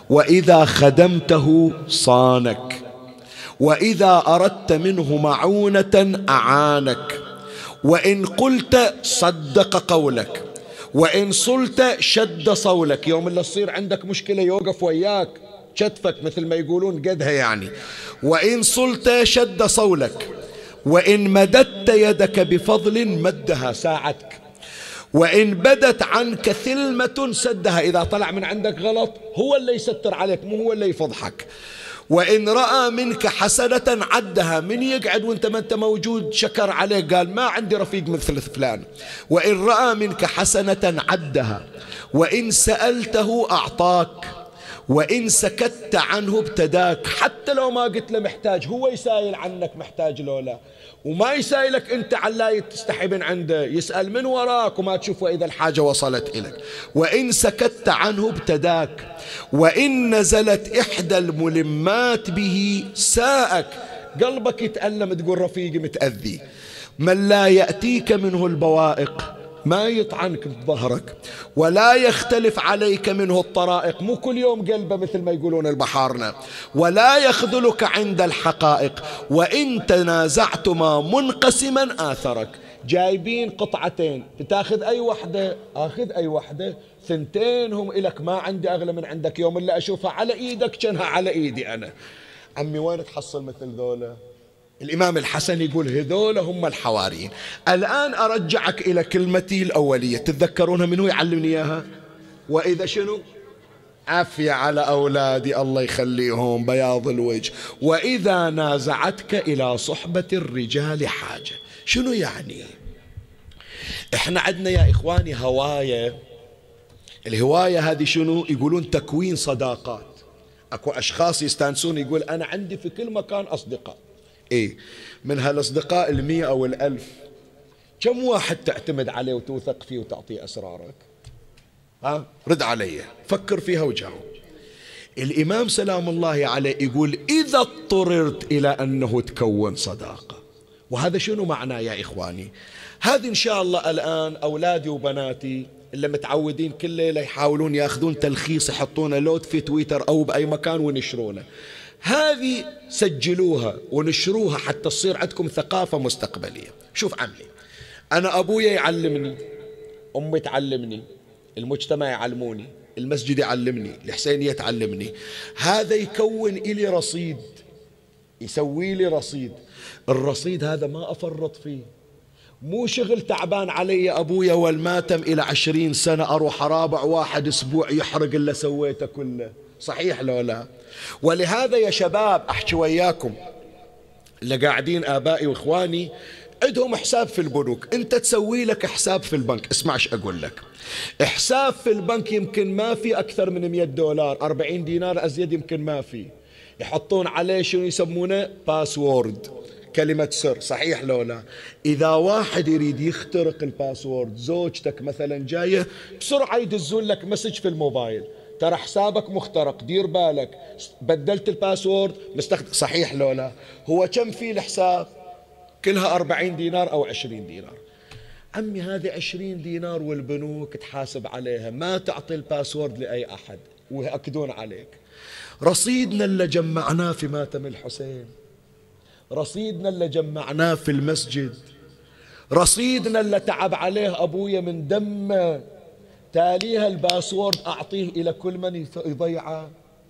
وإذا خدمته صانك. وإذا أردت منه معونة أعانك. وإن قلت صدق قولك. وإن صلت شد صولك. يوم اللي تصير عندك مشكلة يوقف وياك. كتفك مثل ما يقولون قدها يعني. وإن صلت شد صولك. وإن مددت يدك بفضل مدها ساعتك. وإن بدت عنك ثلمة سدها. إذا طلع من عندك غلط هو اللي يستر عليك مو هو اللي يفضحك. وإن رأى منك حسنة عدها من يقعد وأنت ما أنت موجود؟ شكر عليك قال ما عندي رفيق مثل فلان. وإن رأى منك حسنة عدها وإن سألته أعطاك. وإن سكت عنه ابتداك حتى لو ما قلت له محتاج هو يسائل عنك محتاج لولا. وما يسائلك أنت علا تستحي من عنده يسأل من وراك وما تشوفه إذا الحاجة وصلت إليك. وإن سكت عنه ابتداك وإن نزلت إحدى الملمات به ساءك قلبك يتألم تقول رفيقي متأذي. من لا يأتيك منه البوائق ما يطعنك بظهرك ولا يختلف عليك منه الطرائق. مو كل يوم قلبه مثل ما يقولون البحارنا. ولا يخذلك عند الحقائق. وإن تنازعتما منقسما آثرك. جايبين قطعتين. بتاخذ أي وحدة؟ أخذ أي وحدة. ثنتين هم إلك. ما عندي أغلى من عندك. يوم اللي أشوفها على إيدك كانها على إيدي أنا. عمي وين تحصل مثل ذولا؟ الإمام الحسن يقول هذول هم الحواريين. الآن أرجعك إلى كلمتي الأولية. تتذكرونها منه يعلمني إياها؟ وإذا شنو؟ عافية على أولادي الله يخليهم بياض الوجه. وإذا نازعتك إلى صحبة الرجال حاجة. شنو يعني؟ إحنا عندنا يا إخواني هواية. الهواية هذه شنو؟ يقولون تكوين صداقات. أكو أشخاص يستانسون يقول أنا عندي في كل مكان أصدقاء. إيه من هالأصدقاء المية أو الألف كم واحد تعتمد عليه وتوثق فيه وتعطيه أسرارك؟ ها؟ رد علي. فكر فيها وجاوب الإمام سلام الله عليه يقول إذا اضطررت إلى أنه تكون صداقة. وهذا شنو معناه يا إخواني؟ هذه إن شاء الله الآن أولادي وبناتي اللي متعودين كل ليلة يحاولون ياخذون تلخيص يحطونه لود في تويتر أو بأي مكان وينشرونه هذه سجلوها ونشروها حتى تصير عندكم ثقافة مستقبلية. شوف عمي أنا أبويا يعلمني أمي تعلمني المجتمع يعلموني المسجد يعلمني الحسينية تعلمني. هذا يكون إلي رصيد يسوي لي رصيد. الرصيد هذا ما أفرط فيه. مو شغل تعبان علي أبويا والماتم إلى عشرين سنة أروح أرابع واحد أسبوع يحرق اللي سويته كله. صحيح لو لا. ولهذا يا شباب أحكي وياكم اللي قاعدين آبائي وإخواني عندهم حساب في البنوك. أنت تسوي لك حساب في البنك. اسمع إيش أقول لك. حساب في البنك يمكن ما في أكثر من 100 دولار 40 دينار أزيد يمكن ما في. يحطون عليه شنو يسمونه؟ باسورد كلمة سر. صحيح لو لا. إذا واحد يريد يخترق ال password زوجتك مثلا جاية بسرعة يدزون لك message في الموبايل. ترى حسابك مخترق دير بالك. بدلت ال password مستخدم صحيح لو لا هو كم في الحساب؟ كلها أربعين دينار أو عشرين دينار. عمي هذه عشرين دينار والبنوك تحاسب عليها. ما تعطي ال password لأي أحد ويأكدون عليك. رصيدنا اللي جمعناه في ماتم الحسين. رصيدنا اللي جمعناه في المسجد. رصيدنا اللي تعب عليه أبويا من دمه. تاليها ال password أعطيه إلى كل من يضيعه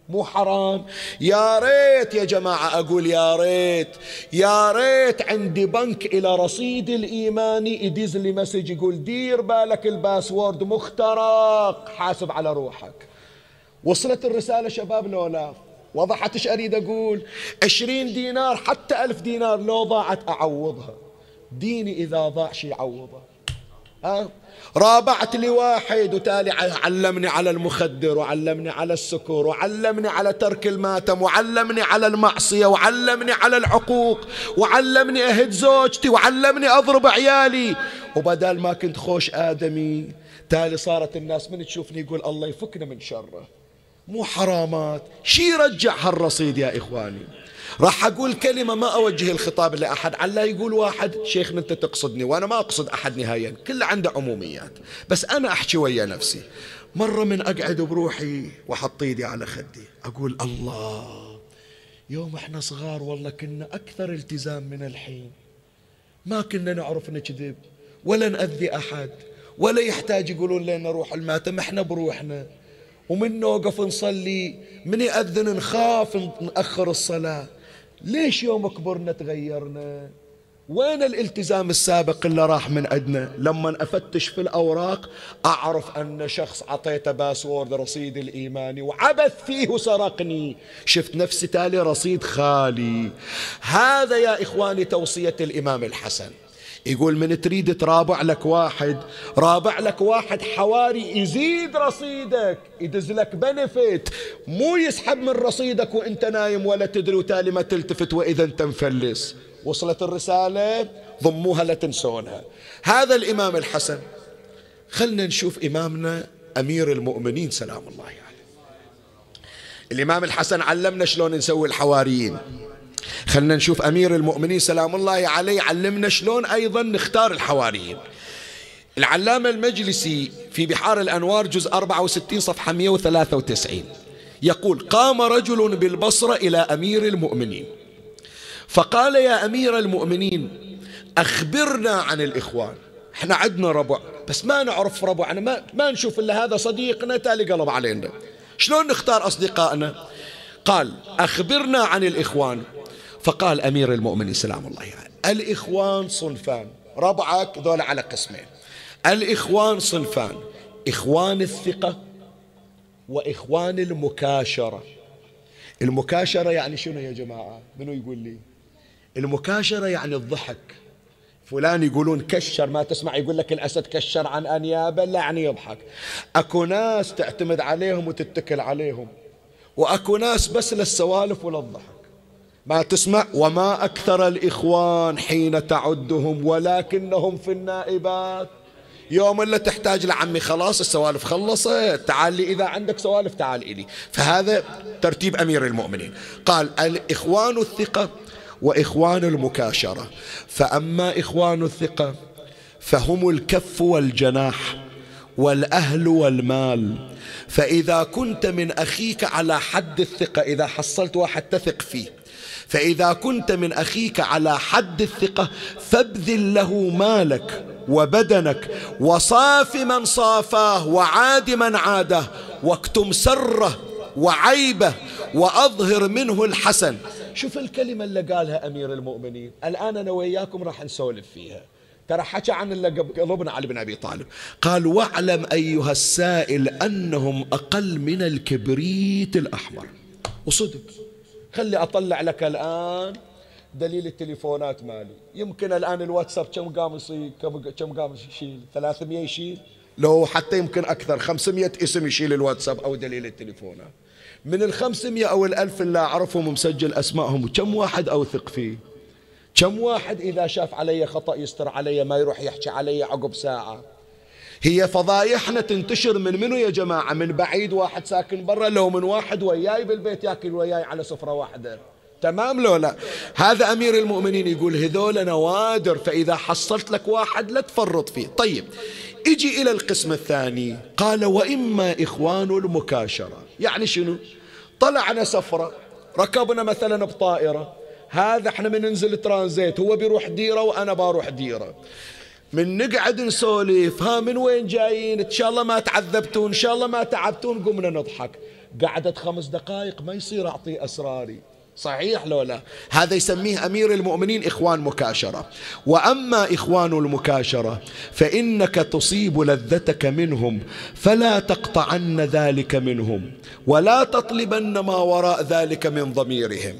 مو حرام. يا ريت يا جماعة أقول يا ريت. يا ريت عندي بنك إلى رصيد الإيماني يدز لي message يقول دير بالك ال password مخترق. حاسب على روحك. وصلت الرسالة شباب لو لا وضحت إيش أريد أقول؟ عشرين دينار حتى ألف دينار لو ضاعت أعوضها. ديني إذا ضاع شي عوضه ها؟ رابعت لي واحد وتالي علمني على المخدر وعلمني على السكر وعلمني على ترك الماتم وعلمني على المعصية وعلمني على العقوق وعلمني أهد زوجتي وعلمني أضرب عيالي. وبدل ما كنت خوش آدمي تالي صارت الناس من تشوفني يقول الله يفكنا من شره. مو حرامات. شي يرجع هالرصيد يا إخواني. راح أقول كلمة ما أوجه الخطاب لأحد على يقول واحد شيخنا أنت تقصدني وأنا ما أقصد أحد نهائيا كله عنده عموميات بس أنا أحكي ويا نفسي. مرة من أقعد بروحي وأحط إيدي على خدي أقول الله يوم إحنا صغار والله كنا أكثر التزام من الحين. ما كنا نعرف نكذب ولا نأذي أحد ولا يحتاج يقولون لنا روح الماتم إحنا بروحنا. ومن نوقف نصلي من يأذن نخاف نأخر الصلاة. ليش يوم كبرنا تغيرنا؟ وين الالتزام السابق اللي راح من عندنا؟ لما أفتش في الأوراق أعرف أن شخص عطيته باسورد رصيد الإيماني وعبث فيه وسرقني. شفت نفسي تالي رصيد خالي. هذا يا إخواني توصية الإمام الحسن. يقول من تريد ترابع لك واحد رابع لك واحد حواري يزيد رصيدك يدز لك بنفيت مو يسحب من رصيدك وانت نايم ولا تدري وتالي ما تلتفت وإذا انت مفلس. وصلت الرسالة؟ ضموها لا تنسونها. هذا الإمام الحسن. خلنا نشوف إمامنا أمير المؤمنين سلام الله عليه. يعني. الإمام الحسن علمنا شلون نسوي الحواريين. خلنا نشوف أمير المؤمنين سلام الله عليه علمنا شلون أيضا نختار الحواريين. العلامة المجلسي في بحار الأنوار جزء 64 صفحة 193 يقول قام رجل بالبصرة إلى أمير المؤمنين. فقال يا أمير المؤمنين أخبرنا عن الإخوان. إحنا عندنا ربع بس ما نعرف ربعنا ما, ما نشوف إلا هذا صديقنا تالي قلب علينا. شلون نختار أصدقائنا؟ قال أخبرنا عن الإخوان. فقال أمير المؤمنين سلام الله يعني الإخوان صنفان. ربعك ذول على قسمين. الإخوان صنفان. إخوان الثقة وإخوان المكاشرة. المكاشرة يعني شنو يا جماعة؟ منو يقول لي؟ المكاشرة يعني الضحك. فلان يقولون كشر ما تسمع يقول لك الأسد كشر عن أنيابه لا يعني يضحك. أكو ناس تعتمد عليهم وتتكل عليهم وأكو ناس بس للسوالف وللضحك. ما تسمع وما أكثر الإخوان حين تعدهم ولكنهم في النائبات. يوم اللي تحتاج لعمي خلاص السوالف خلصت. تعال لي إذا عندك سوالف تعال إلي. فهذا ترتيب أمير المؤمنين. قال الإخوان الثقة وإخوان المكاشرة. فأما إخوان الثقة فهم الكف والجناح والأهل والمال. فإذا كنت من أخيك على حد الثقة إذا حصلت واحد تثق فيه فإذا كنت من أخيك على حد الثقة فابذل له مالك وبدنك وصاف من صافاه وعاد من عاده واكتم سره وعيبه وأظهر منه الحسن. شوف الكلمة اللي قالها أمير المؤمنين. الآن أنا وياكم راح نسولف فيها. ترى حكى عن اللي قلبنا علي بن أبي طالب. قال واعلم أيها السائل أنهم أقل من الكبريت الأحمر. وصدق. خلي أطلع لك الآن دليل التليفونات مالي. يمكن الآن الواتساب كم قام يصير؟ كم قام يشيل؟ 300 يشيل؟ لو حتى يمكن أكثر 500 اسم يشيل الواتساب أو دليل التليفونات. من الخمسمية أو الألف اللي أعرفهم ومسجل أسمائهم كم واحد أوثق فيه؟ كم واحد إذا شاف علي خطأ يستر علي ما يروح يحكي علي عقب ساعة؟ هي فضايحنا تنتشر من منو يا جماعة؟ من بعيد واحد ساكن برا لو من واحد وياي بالبيت ياكل وياي على سفرة واحدة. تمام لو لا؟ هذا أمير المؤمنين يقول هذول نوادر فإذا حصلت لك واحد لا تفرط فيه. طيب إجي إلى القسم الثاني. قال وإما إخوان المكاشرة. يعني شنو؟ طلعنا سفرة ركبنا مثلا بطائرة. هذا إحنا من ننزل ترانزيت هو بيروح ديرة وأنا بروح ديرة. من نقعد نسولف. ها من وين جايين؟ إن شاء الله ما تعذبتون إن شاء الله ما تعبتون. قمنا نضحك. قعدت خمس دقائق ما يصير أعطي أسراري. صحيح لو لا؟ هذا يسميه أمير المؤمنين إخوان مكاشرة. وأما إخوان المكاشرة فإنك تصيب لذتك منهم فلا تقطعن ذلك منهم ولا تطلبن ما وراء ذلك من ضميرهم.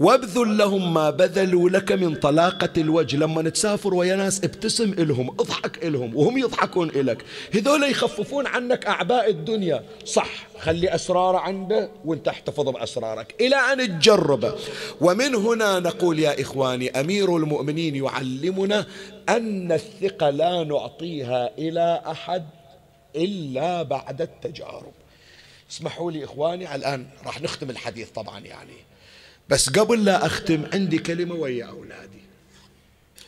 وابذل لهم ما بذلوا لك من طلاقة الوجه. لما تسافر ويا ناس ابتسم إلهم اضحك إلهم وهم يضحكون إلك. هذول يخففون عنك أعباء الدنيا. صح خلي أسرار عنده وأنت احتفظ بأسرارك. إلى أن تجربه ومن هنا نقول يا إخواني أمير المؤمنين يعلمنا أن الثقة لا نعطيها إلى أحد إلا بعد التجارب. اسمحوا لي إخواني الآن راح نختم الحديث طبعا يعني. بس قبل لا أختم عندي كلمة ويا أولادي.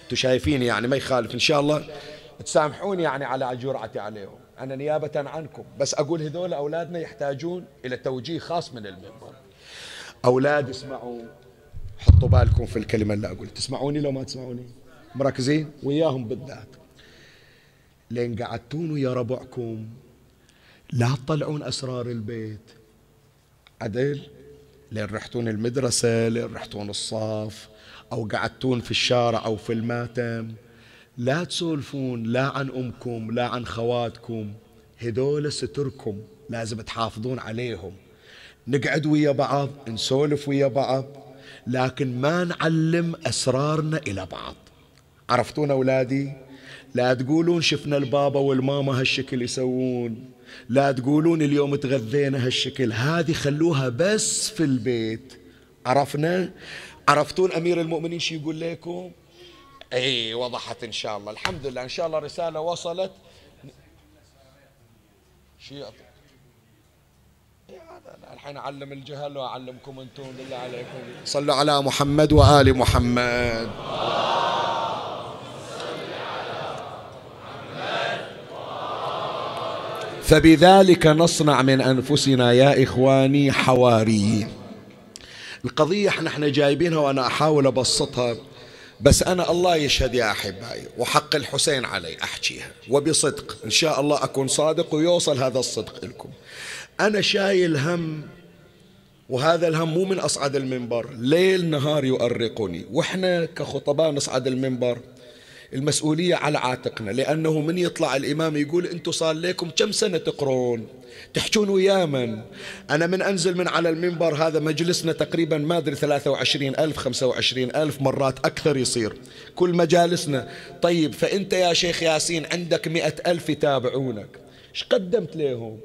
أنتم شايفين يعني ما يخالف إن شاء الله تسامحوني يعني على جرعتي عليهم. أنا نيابة عنكم بس أقول هذول أولادنا يحتاجون إلى توجيه خاص من المنبر. أولاد اسمعوا. حطوا بالكم في الكلمة اللي أقول. تسمعوني لو ما تسمعوني؟ مركزين؟ وياهم بالذات. لين قعدتون ويا ربعكم لا تطلعون أسرار البيت. عدل؟ لين رحتون المدرسة لين رحتون الصاف أو قعدتون في الشارع أو في الماتم. لا تسولفون لا عن أمكم لا عن خواتكم. هذول ستركم لازم تحافظون عليهم. نقعد ويا بعض نسولف ويا بعض لكن ما نعلم أسرارنا إلى بعض. عرفتون أولادي لا تقولون شفنا البابا والماما هالشكل يسوون. لا تقولون اليوم تغذينا هالشكل. هذه خلوها بس في البيت. عرفنا؟ عرفتون أمير المؤمنين شو يقول لكم؟ إي وضحت إن شاء الله. الحمد لله. إن شاء الله رسالة وصلت. شيء الحين أعلم الجهل وأعلمكم أنتم. بالله عليكم. صلوا على محمد وآل محمد. فبذلك نصنع من أنفسنا يا إخواني حواريين القضية إحنا إحنا جايبينها وأنا أحاول أبسطها بس أنا الله يشهد يا أحبائي وحق الحسين علي أحكيها وبصدق إن شاء الله أكون صادق ويوصل هذا الصدق لكم. أنا شايل هم وهذا الهم مو من أصعد المنبر ليل نهار يؤرقني وإحنا كخطباء نصعد المنبر. المسؤولية على عاتقنا لأنه من يطلع الإمام يقول أنتم صار لكم كم سنة تقرون؟ تحجون ويا من أنا من أنزل من على المنبر هذا مجلسنا تقريبا ما أدري 23 ألف 25 ألف مرات أكثر يصير. كل مجالسنا. طيب فأنت يا شيخ ياسين عندك مئة ألف يتابعونك. إيش قدمت لهم؟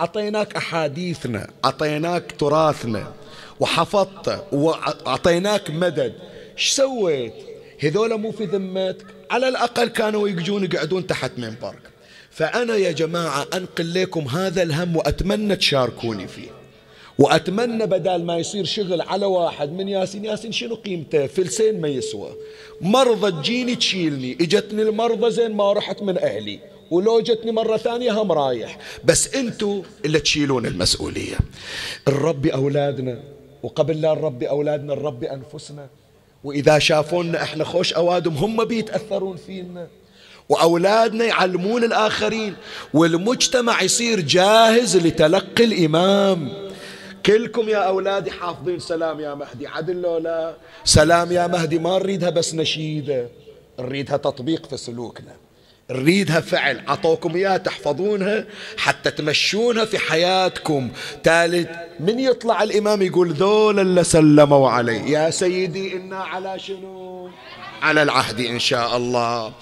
أعطيناك أحاديثنا أعطيناك تراثنا وحفظت وأعطيناك مدد. إيش سويت؟ هذول مو في ذمتك؟ على الأقل كانوا يجون يقعدون تحت منبرك فأنا يا جماعة أنقل لكم هذا الهم وأتمنى تشاركوني فيه. وأتمنى بدال ما يصير شغل على واحد من ياسين ياسين شنو قيمته؟ فلسين ما يسوى. مرضى تجيني تشيلني. إجتني المرضى زين ما رحت من أهلي. ولو جتني مرة ثانية هم رايح. بس أنتوا اللي تشيلون المسؤولية. الرب أولادنا وقبل لا نربي أولادنا نربي أنفسنا. وإذا شافونا إحنا خوش أوادم هم بيتأثرون فينا. وأولادنا يعلمون الآخرين والمجتمع يصير جاهز لتلقي الإمام. كلكم يا أولادي حافظين سلام يا مهدي عدل لو لا. سلام يا مهدي ما نريدها بس نشيدة نريدها تطبيق في سلوكنا. نريدها فعل عطوكم إياها تحفظونها حتى تمشونها في حياتكم. ثالث من يطلع الإمام يقول ذول اللي سلموا علي يا سيدي إنا على شنو؟ على العهد إن شاء الله.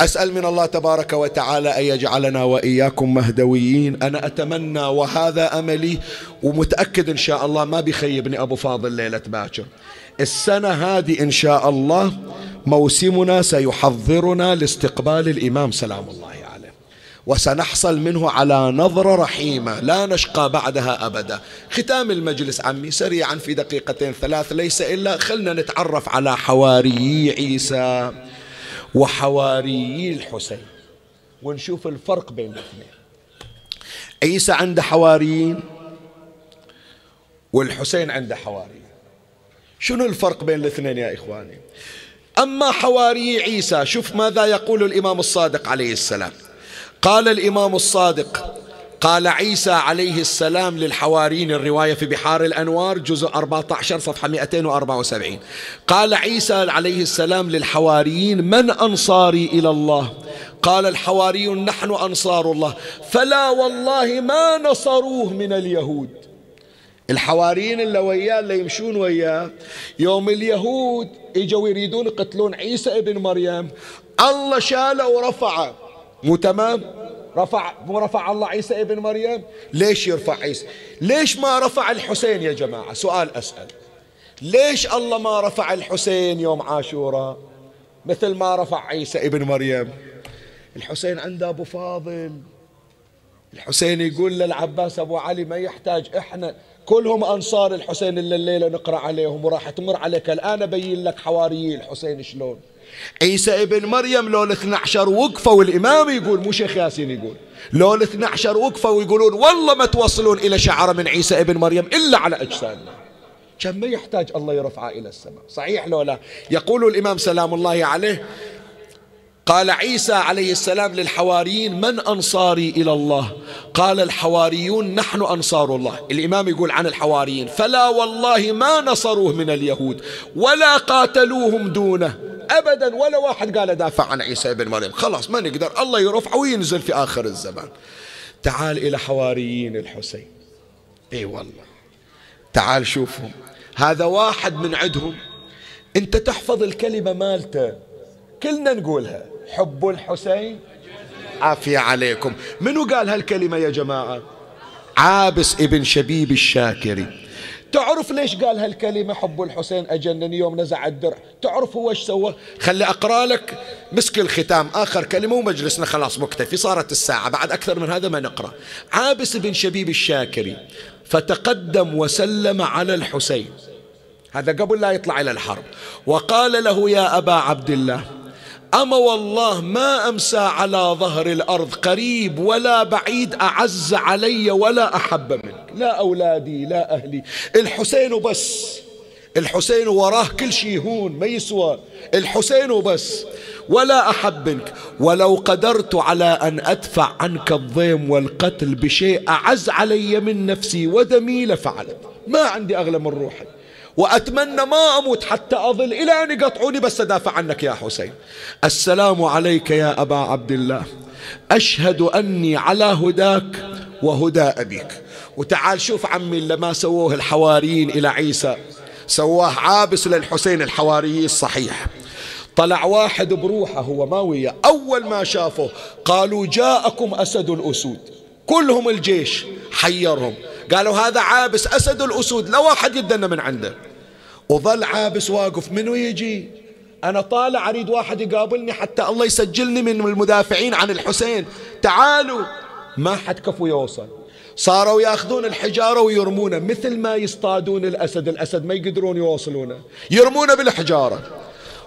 أسأل من الله تبارك وتعالى أن يجعلنا وإياكم مهدويين. أنا أتمنى وهذا أملي ومتأكد إن شاء الله ما بيخيبني أبو فاضل ليلة باكر. السنة هذه إن شاء الله موسمنا سيحضرنا لاستقبال الإمام سلام الله عليه. وسنحصل منه على نظرة رحيمة لا نشقى بعدها أبدا. ختام المجلس عمي سريعا في دقيقتين ثلاث ليس إلا خلنا نتعرف على حواريي عيسى وحواريي الحسين. ونشوف الفرق بين الاثنين. عيسى عنده حواريين والحسين عنده حواريين شنو الفرق بين الاثنين يا إخواني؟ أما حواري عيسى شوف ماذا يقول الإمام الصادق عليه السلام. قال الإمام الصادق قال عيسى عليه السلام للحواريين الرواية في بحار الأنوار جزء 14 صفحة 274 قال عيسى عليه السلام للحواريين من أنصاري إلى الله؟ قال الحواريون نحن أنصار الله. فلا والله ما نصروه من اليهود. الحواريين اللي وياه اللي يمشون وياه. يوم اليهود إجوا يريدون يقتلون عيسى ابن مريم. الله شاله ورفعه. مو تمام؟ رفع مو رفع الله عيسى ابن مريم؟ ليش يرفع عيسى؟ ليش ما رفع الحسين يا جماعة؟ سؤال أسأل. ليش الله ما رفع الحسين يوم عاشوراء؟ مثل ما رفع عيسى ابن مريم. الحسين عنده أبو فاضل. الحسين يقول للعباس أبو علي ما يحتاج إحنا. كلهم أنصار الحسين اللي الليلة نقرأ عليهم وراح تمر عليك. الآن أبين لك حواري الحسين شلون. عيسى ابن مريم لو الاثنى عشر وقفوا والإمام يقول مو شيخ ياسين يقول لو الاثنى عشر وقفوا ويقولون والله ما توصلون إلى شعرة من عيسى ابن مريم إلا على أجسادنا. كم يحتاج الله يرفعه إلى السماء. صحيح لو لا يقول الإمام سلام الله عليه قال عيسى عليه السلام للحواريين من أنصاري إلى الله؟ قال الحواريون نحن أنصار الله. الإمام يقول عن الحواريين فلا والله ما نصروه من اليهود ولا قاتلوهم دونه. أبدا ولا واحد قال دافع عن عيسى بن مريم. خلاص ما نقدر الله يرفع وينزل في آخر الزمان. تعال إلى حواريين الحسين. إي والله. تعال شوفهم. هذا واحد من عندهم. أنت تحفظ الكلمة مالته. كلنا نقولها. حب الحسين؟ عافية عليكم. منو قال هالكلمة يا جماعة؟ عابس ابن شبيب الشاكري. تعرف ليش قال هالكلمة حب الحسين؟ أجنني يوم نزع الدرع تعرف هو إيش سوى؟ خلي أقرأ لك مسك الختام. آخر كلمة ومجلسنا خلاص مكتفي. صارت الساعة. بعد أكثر من هذا ما نقرأ. عابس بن شبيب الشاكري. فتقدم وسلم على الحسين. هذا قبل لا يطلع إلى الحرب. وقال له يا أبا عبد الله أما والله ما أمسى على ظهر الأرض قريب ولا بعيد أعز علي ولا أحب منك. لا أولادي لا أهلي. الحسين بس. الحسين وراه كل شيء هون ما يسوى. الحسين بس. ولا أحب منك. ولو قدرت على أن أدفع عنك الضيم والقتل بشيء أعز علي من نفسي ودمي لفعلت. ما عندي أغلى من روحي. وأتمنى ما أموت حتى أظل إلى أن يقطعوني بس أدافع عنك يا حسين. السلام عليك يا أبا عبد الله. أشهد أني على هداك وهدى أبيك. وتعال شوف عمي لما سووه الحواريين إلى عيسى. سواه عابس للحسين الحواري الصحيح. طلع واحد بروحه هو ما وياه. أول ما شافه قالوا جاءكم أسد الأسود. كلهم الجيش حيرهم. قالوا هذا عابس أسد الأسود. لا واحد يدنا من عنده. وظل عابس واقف. منو يجي؟ أنا طالع أريد واحد يقابلني حتى الله يسجلني من المدافعين عن الحسين. تعالوا. ما حد كفو يوصل. صاروا ياخذون الحجارة ويرمونه مثل ما يصطادون الأسد. الأسد ما يقدرون يوصلونه. يرمونه بالحجارة.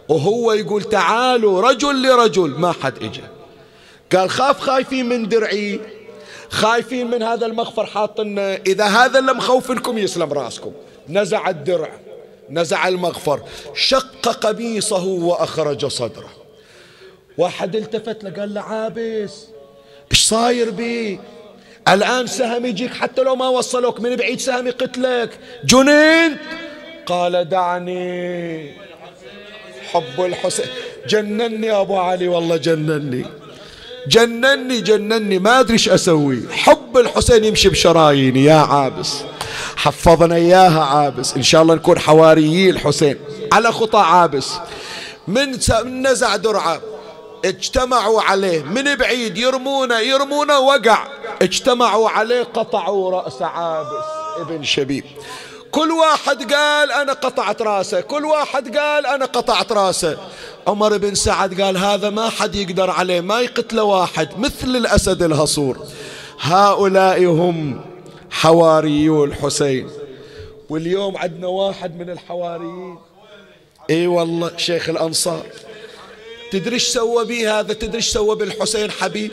وهو يقول تعالوا رجل لرجل. ما حد اجى قال خاف خايفين من درعي. خايفين من هذا المغفر حاطنا إذا هذا اللي مخوفنكم يسلم راسكم. نزع الدرع. نزع المغفر شق قميصه وأخرج صدره. واحد التفت له قال له عابس إيش صاير بيك الآن سهم يجيك حتى لو ما وصلوك من بعيد سهم يقتلك. جننت. قال دعني حب الحسين. جنني أبو علي والله جنني. جنني جنني ما أدري إيش أسوي. حب الحسين يمشي بشراييني يا عابس. حفظنا إياها عابس. إن شاء الله نكون حواريي الحسين. على خطى عابس. من نزع درعة. اجتمعوا عليه. من بعيد يرمونه يرمونه وقع. اجتمعوا عليه قطعوا رأس عابس. ابن شبيب. كل واحد قال أنا قطعت رأسه كل واحد قال أنا قطعت رأسه. عمر بن سعد قال هذا ما حد يقدر عليه ما يقتله واحد مثل الأسد الهصور. هؤلاء هم حواريو الحسين. واليوم عندنا واحد من الحواريين. إي والله شيخ الأنصار. تدري إيش سوى به هذا؟ تدري إيش سوى بالحسين حبيب؟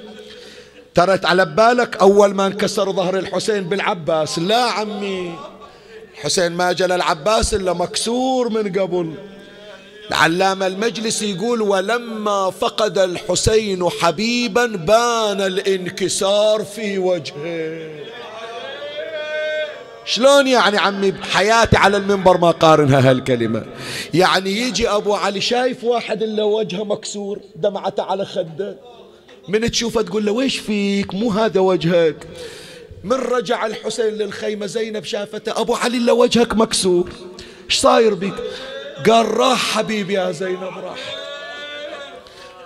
ترت على بالك أول ما انكسر ظهر الحسين بالعباس. لا عمي. حسين ما جل العباس إلا مكسور من قبل. العلامة المجلس يقول ولما فقد الحسين حبيبا بان الانكسار في وجهه. شلون يعني عمي حياتي على المنبر ما قارنها هالكلمة؟ يعني يجي أبو علي شايف واحد إلا وجهه مكسور دمعته على خده. من تشوفه تقول له ويش فيك؟ مو هذا وجهك. من رجع الحسين للخيمة زينب شافته. أبو علي إلا وجهك مكسور. إيش صاير بك قال راح حبيبي يا زينب راح.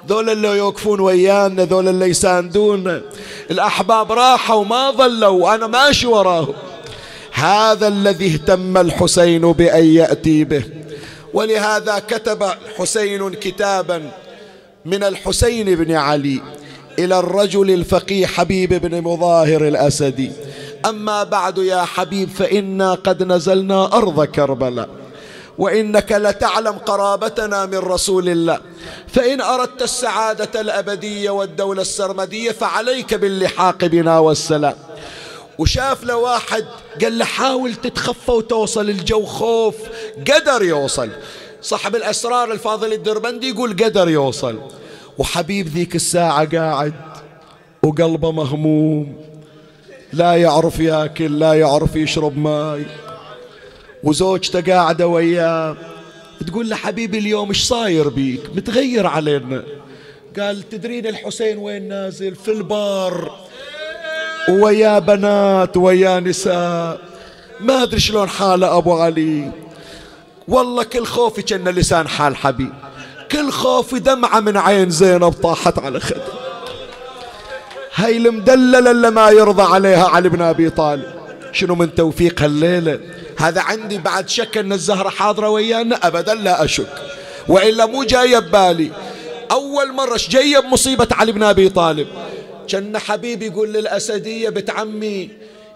ذول اللي يوقفون ويانا ذول اللي يساندونا الأحباب راحوا وما ظلوا. وأنا ماشي وراهم. هذا الذي اهتم الحسين بأن يأتي به. ولهذا كتب حسين كتابا من الحسين بن علي. إلى الرجل الفقيه حبيب بن مظاهر الأسدي أما بعد يا حبيب فإنا قد نزلنا أرض كربلاء وإنك لتعلم قرابتنا من رسول الله. فإن أردت السعادة الأبدية والدولة السرمدية فعليك باللحاق بنا والسلام. وشاف له واحد قال له حاول تتخفى وتوصل الجو خوف قدر يوصل. صاحب الأسرار الفاضل الدربندي يقول قدر يوصل. وحبيب ذيك الساعة قاعد وقلبه مهموم. لا يعرف ياكل لا يعرف يشرب ماي. وزوجته قاعدة وياه تقول له حبيبي اليوم إيش صاير بيك؟ متغير علينا. قال تدرين الحسين وين نازل؟ في البار. ويا بنات ويا نساء. ما أدري شلون حاله أبو علي. والله كل خوفي كأن لسان حال حبيب. كل خوفي دمعة من عين زينب طاحت على خده هاي المدللة اللي ما يرضى عليها علي بن أبي طالب. شنو من توفيق هالليلة؟ هذا عندي بعد شك أن الزهرة حاضرة ويانا؟ أبدا لا أشك. وإلا مو جاية ببالي. أول مرة جاية بمصيبة علي بن أبي طالب؟ كان حبيبي يقول للأسدية بنت عمي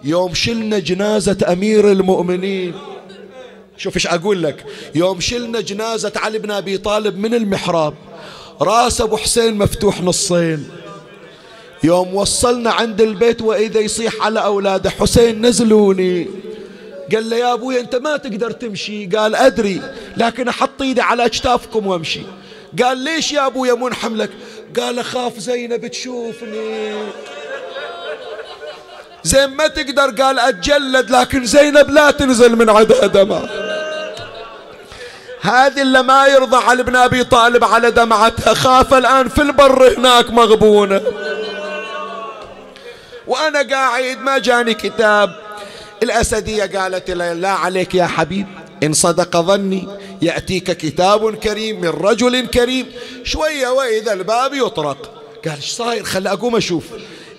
يوم شلنا جنازة أمير المؤمنين شوف إيش أقول لك. يوم شلنا جنازة علي بن أبي طالب من المحراب راس أبو حسين مفتوح نصين. يوم وصلنا عند البيت وإذا يصيح على اولاده حسين نزلوني. قال له يا أبوي أنت ما تقدر تمشي. قال أدري لكن أحط إيدي على اكتافكم وأمشي. قال ليش يا ابويا منحم لك؟ قال أخاف زينب تشوفني. زين ما تقدر قال أتجلد لكن زينب لا تنزل من عدها دمع هذه اللي ما يرضى على ابن أبي طالب على دمعتها خاف الآن في البر هناك مغبونة. وأنا قاعد ما جاني كتاب. الأسدية قالت لي لا عليك يا حبيب. إن صدق ظني يأتيك كتاب كريم من رجل كريم. شوية وإذا الباب يطرق. قال إيش صاير؟ خل أقوم أشوف.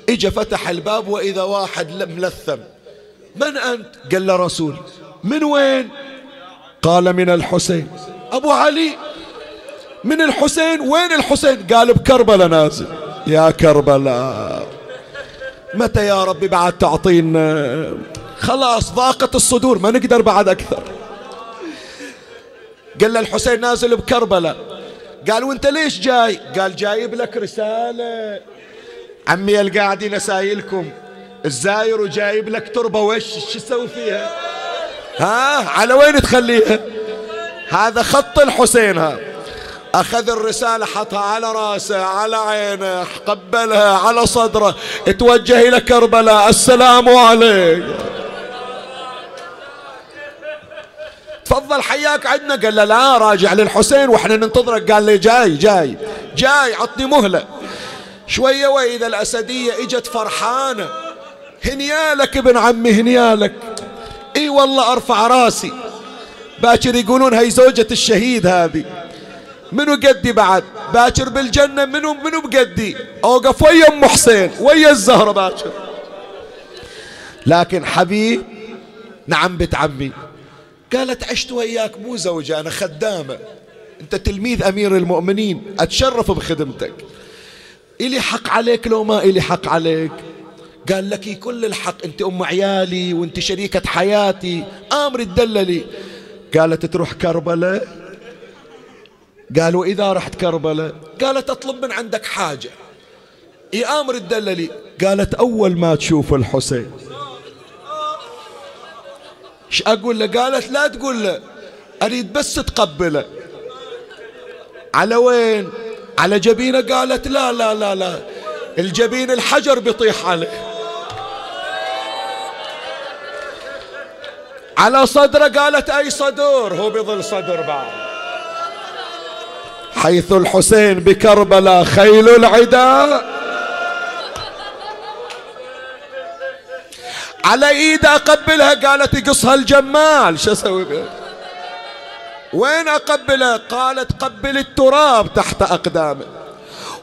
إجا فتح الباب وإذا واحد ملثم من أنت؟ قال له رسول. من وين؟ قال من الحسين أبو علي من الحسين وين الحسين؟ قال بكربلاء نازل. يا كربلاء متى يا ربي بعد تعطينا؟ خلاص ضاقت الصدور ما نقدر بعد أكثر. قال له الحسين نازل بكربلاء. قال وأنت ليش جاي؟ قال جايب لك رسالة. عمي القاعدين اسايلكم الزاير وجايب لك تربة وش شو تسوي فيها؟ ها؟ على وين تخليها هذا خط الحسين ها. أخذ الرسالة حطها على رأسه على عينه قبلها على صدره. توجه إلى كربلاء. السلام عليك. تفضل حياك. عندنا قال له لا راجع للحسين وإحنا ننتظرك. قال لي جاي جاي جاي. عطني مهلة. شوية وإذا الأسدية إجت فرحانة. هنيالك ابن عمي هنيالك. إي والله أرفع راسي. باكر يقولون هي زوجة الشهيد هذه. منو قدي بعد؟ باكر بالجنة منو منو بقدي؟ أوقف ويا أم حسين ويا الزهرة باكر. لكن حبيب نعم بنت عمي. قالت عشت وياك مو زوجة أنا خدامة. أنت تلميذ أمير المؤمنين أتشرف بخدمتك. إلي حق عليك لو ما إلي حق عليك. قال لك كل الحق أنت أم عيالي وأنت شريكة حياتي. آمر تدللي قالت تروح كربلاء؟ قالوا إذا رحت كربلاء؟ قالت أطلب من عندك حاجة. إي آمر تدللي قالت أول ما تشوف الحسين. إيش أقول له؟ قالت لا تقول له. أريد بس تقبله. على وين؟ على جبينة؟ قالت لا لا لا لا. الجبين الحجر بيطيح عليه على صدره قالت أي صدور؟ هو بظل صدر بعض حيث الحسين بكربلاء خيل العداء على ايده أقبلها قالت يقصها الجمال شو أسوي بها وين اقبلها قالت قبل التراب تحت اقدامه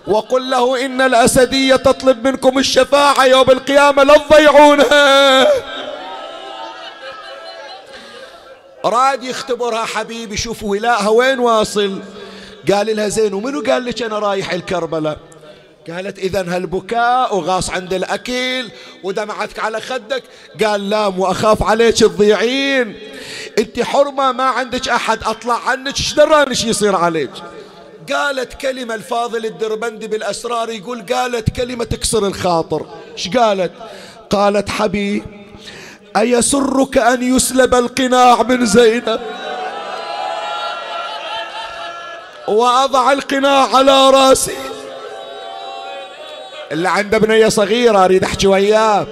وقل له إن الأسدية تطلب منكم الشفاعة يوم القيامة لا تضيعونها. راد يختبرها حبيبي شوف ولائها وين واصل. قال لها زين ومنو قال لك أنا رايح الكربلاء؟ قالت إذا هالبكاء وغاص عند الأكل ودمعتك على خدك. قال لا مو أخاف عليك تضيعين أنت حرمة ما عندك أحد أطلع عنك. إيش دراني إيش يصير عليك؟ قالت كلمة الفاضل الدربندي بالأسرار يقول قالت كلمة تكسر الخاطر. إيش قالت؟ قالت حبيب أيسرك أن يسلب القناع من زينب؟ وأضع القناع على رأسي. اللي عنده بنية صغيرة أريد أحكي وياه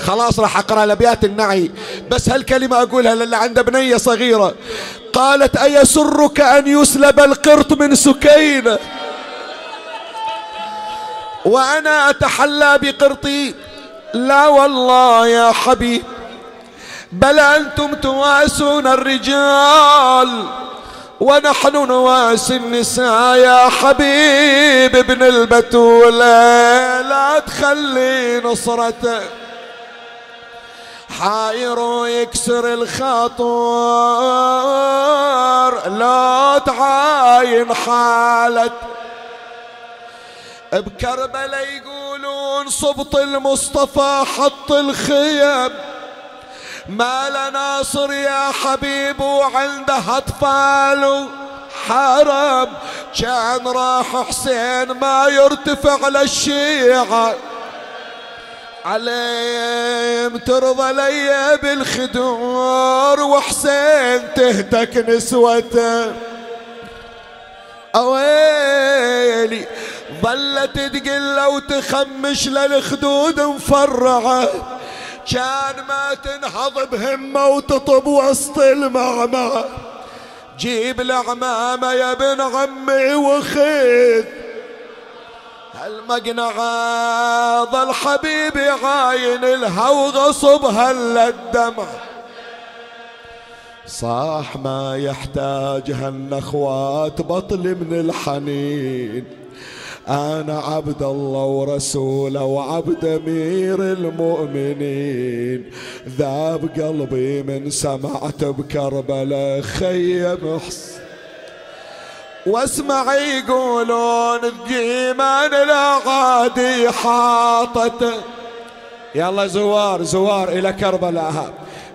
خلاص راح أقرأ الأبيات النعي. بس هالكلمة أقولها للي عنده بنية صغيرة. قالت أيسرك أن يسلب القرط من سكينة وأنا أتحلى بقرطي. لا والله يا حبيب. بل أنتم تواسون الرجال ونحن نواسي النساء يا حبيب ابن البتولة لا تخلي نصرته. حاير ويكسر الخاطر لا تعاين حالة. بكربلة يقولون صبط المصطفى حط الخيم. ما ناصر يا حبيب وعنده اطفال حرم. كان راح حسين ما يرتفع للشيعة. عليم ترضى لي بالخدور وحسين تهتك نسوته أويلي ظلت تقل وتخمش للخدود مفرعة. كان ما تنهض بهمة وتطب وسط المعمعة جيب العمامة يا ابن عمي وخذ. هالمقنعة ظل حبيبي عاين الها وغصبها الدمع. صاح ما يحتاج هالنخوات بطل من الحنين. أنا عبد الله ورسوله وعبد أمير المؤمنين. ذاب قلبي من سمعت بكربلاء خيم حسين. واسمع يقولون الجيمان العادي حاطته. يلا زوار زوار إلى كربلاء.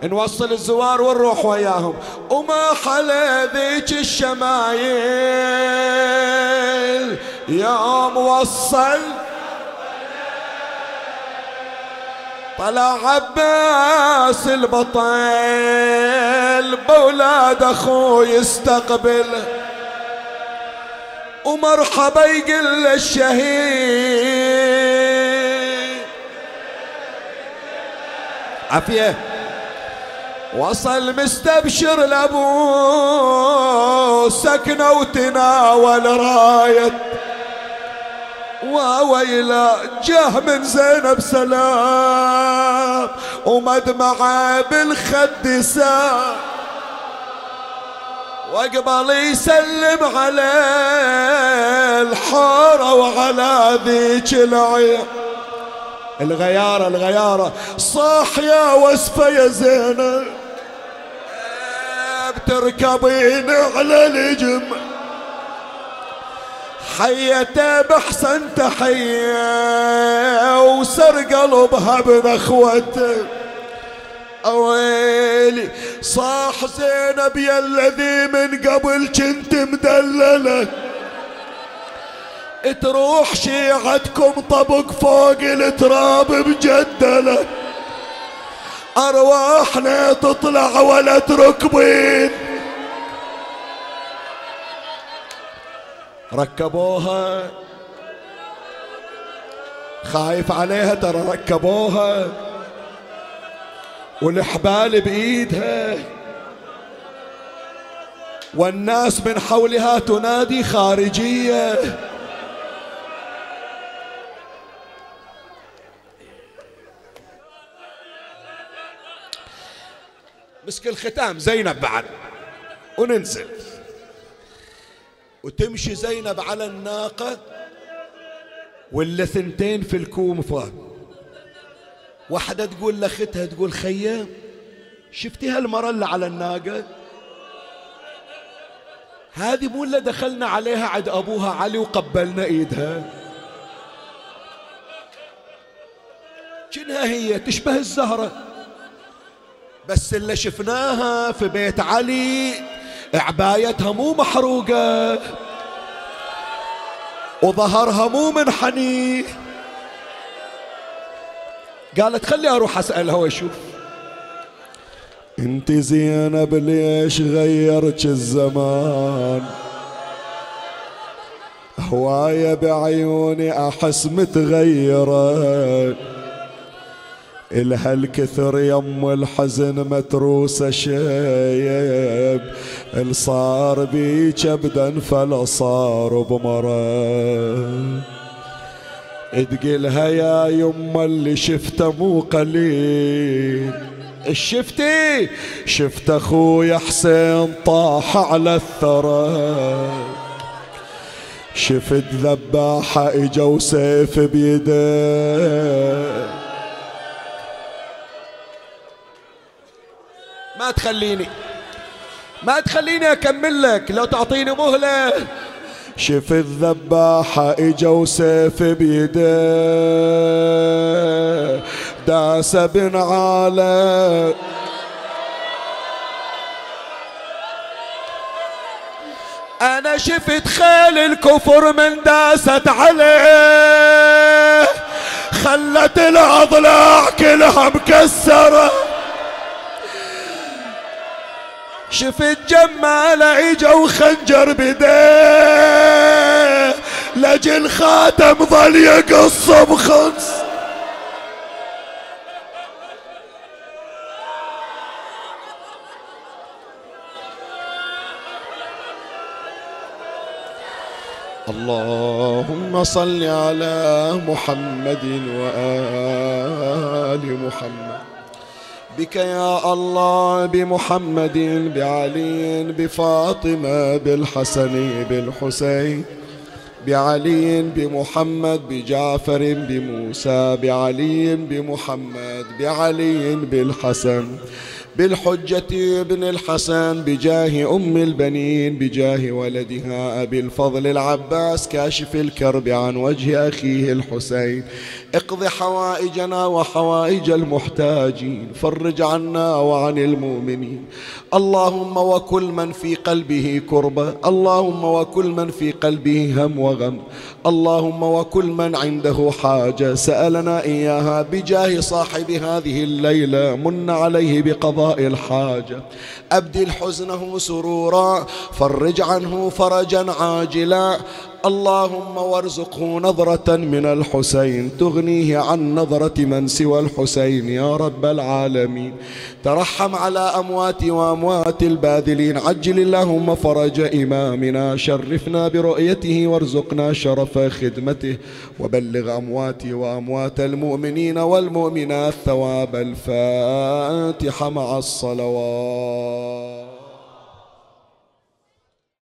نوصل الزوار ونروح وياهم. وما حلا ذيك الشمايل. يوم وصل طلع عباس البطل بولاد أخوي يستقبل. ومرحبا يقل الشهيد. عافية. وصل مستبشر لابو سكنه وتناول رايه وويلا جه من زينب سلام ومدمعه بالخد سام. وقبل يسلم على الحورة وعلى ذيك العين الغيارة الغيارة صاح يا وسفة يا زينب. بتركبين على الجمل حيته بحسن تحية وسر قلبها بنخوته اويلي صاح زينب يا الذي من قبل كنت مدللة. تروح شيعتكم طبق فوق التراب مجدله أرواحنا تطلع ولا تركبين ركبوها. خايف عليها ترى ركبوها. والحبال بإيدها. والناس من حولها تنادي خارجية. مسك الختام زينب بعد. وننزل. وتمشي زينب على الناقة ولا ثنتين في الكوم فوق واحدة تقول لأختها تقول خية شفتي هالمرة اللي على الناقة؟ هذه مو اللي دخلنا عليها عند أبوها علي وقبلنا إيدها. كنها هي؟ تشبه الزهرة. بس اللي شفناها في بيت علي عبايتها مو محروقة. وظهرها مو منحني. قالت خلي أروح اسالها واشوف انت زينب ليش غيرت الزمان؟ هواية بعيوني أحس متغيرة. إلها الكثر يم الحزن متروسة شيب الصار بي كبدا فلا صار بمرض. تقلها يا يما اللي شفته مو قليل. الشفتي شفت اخويا حسين طاح على الثرى. شفت ذباحة إجا وسيف بيده. ما تخليني ما تخليني أكمل لك لو تعطيني مهلة. شف الذباحة إجا وسيف بيده. داس بن عالم. أنا شفت خيل الكفر من داست عليه. خلت الاضلاع كلها مكسرة. شفت جمال اجا وخنجر بديه لجل خاتم ظل يقص بخمس اللهم صل على محمد وآل محمد. بك يا الله بمحمد بعلي بفاطمة بالحسن بالحسين بعلي بمحمد بجعفر بموسى بعلي بمحمد بعلي بالحسن بالحجة ابن الحسن بجاه أم البنين بجاه ولدها أبي الفضل العباس كاشف الكرب عن وجه أخيه الحسين. اقض حوائجنا وحوائج المحتاجين فرج عنا وعن المؤمنين. اللهم وكل من في قلبه كربة اللهم وكل من في قلبه هم وغم. اللهم وكل من عنده حاجة سألنا إياها بجاه صاحب هذه الليلة من عليه بقضاء الحاجة. أبدل حزنه سرورا فرج عنه فرجا عاجلا. اللهم وارزقه نظرة من الحسين تغنيه عن نظرة من سوى الحسين يا رب العالمين. ترحم على أموات وأموات الباذلين. عجل اللهم فرج إمامنا. شرفنا برؤيته وارزقنا شرف خدمته. وبلغ أمواتي وأموات المؤمنين والمؤمنات ثواب الفاتحة مع الصلوات.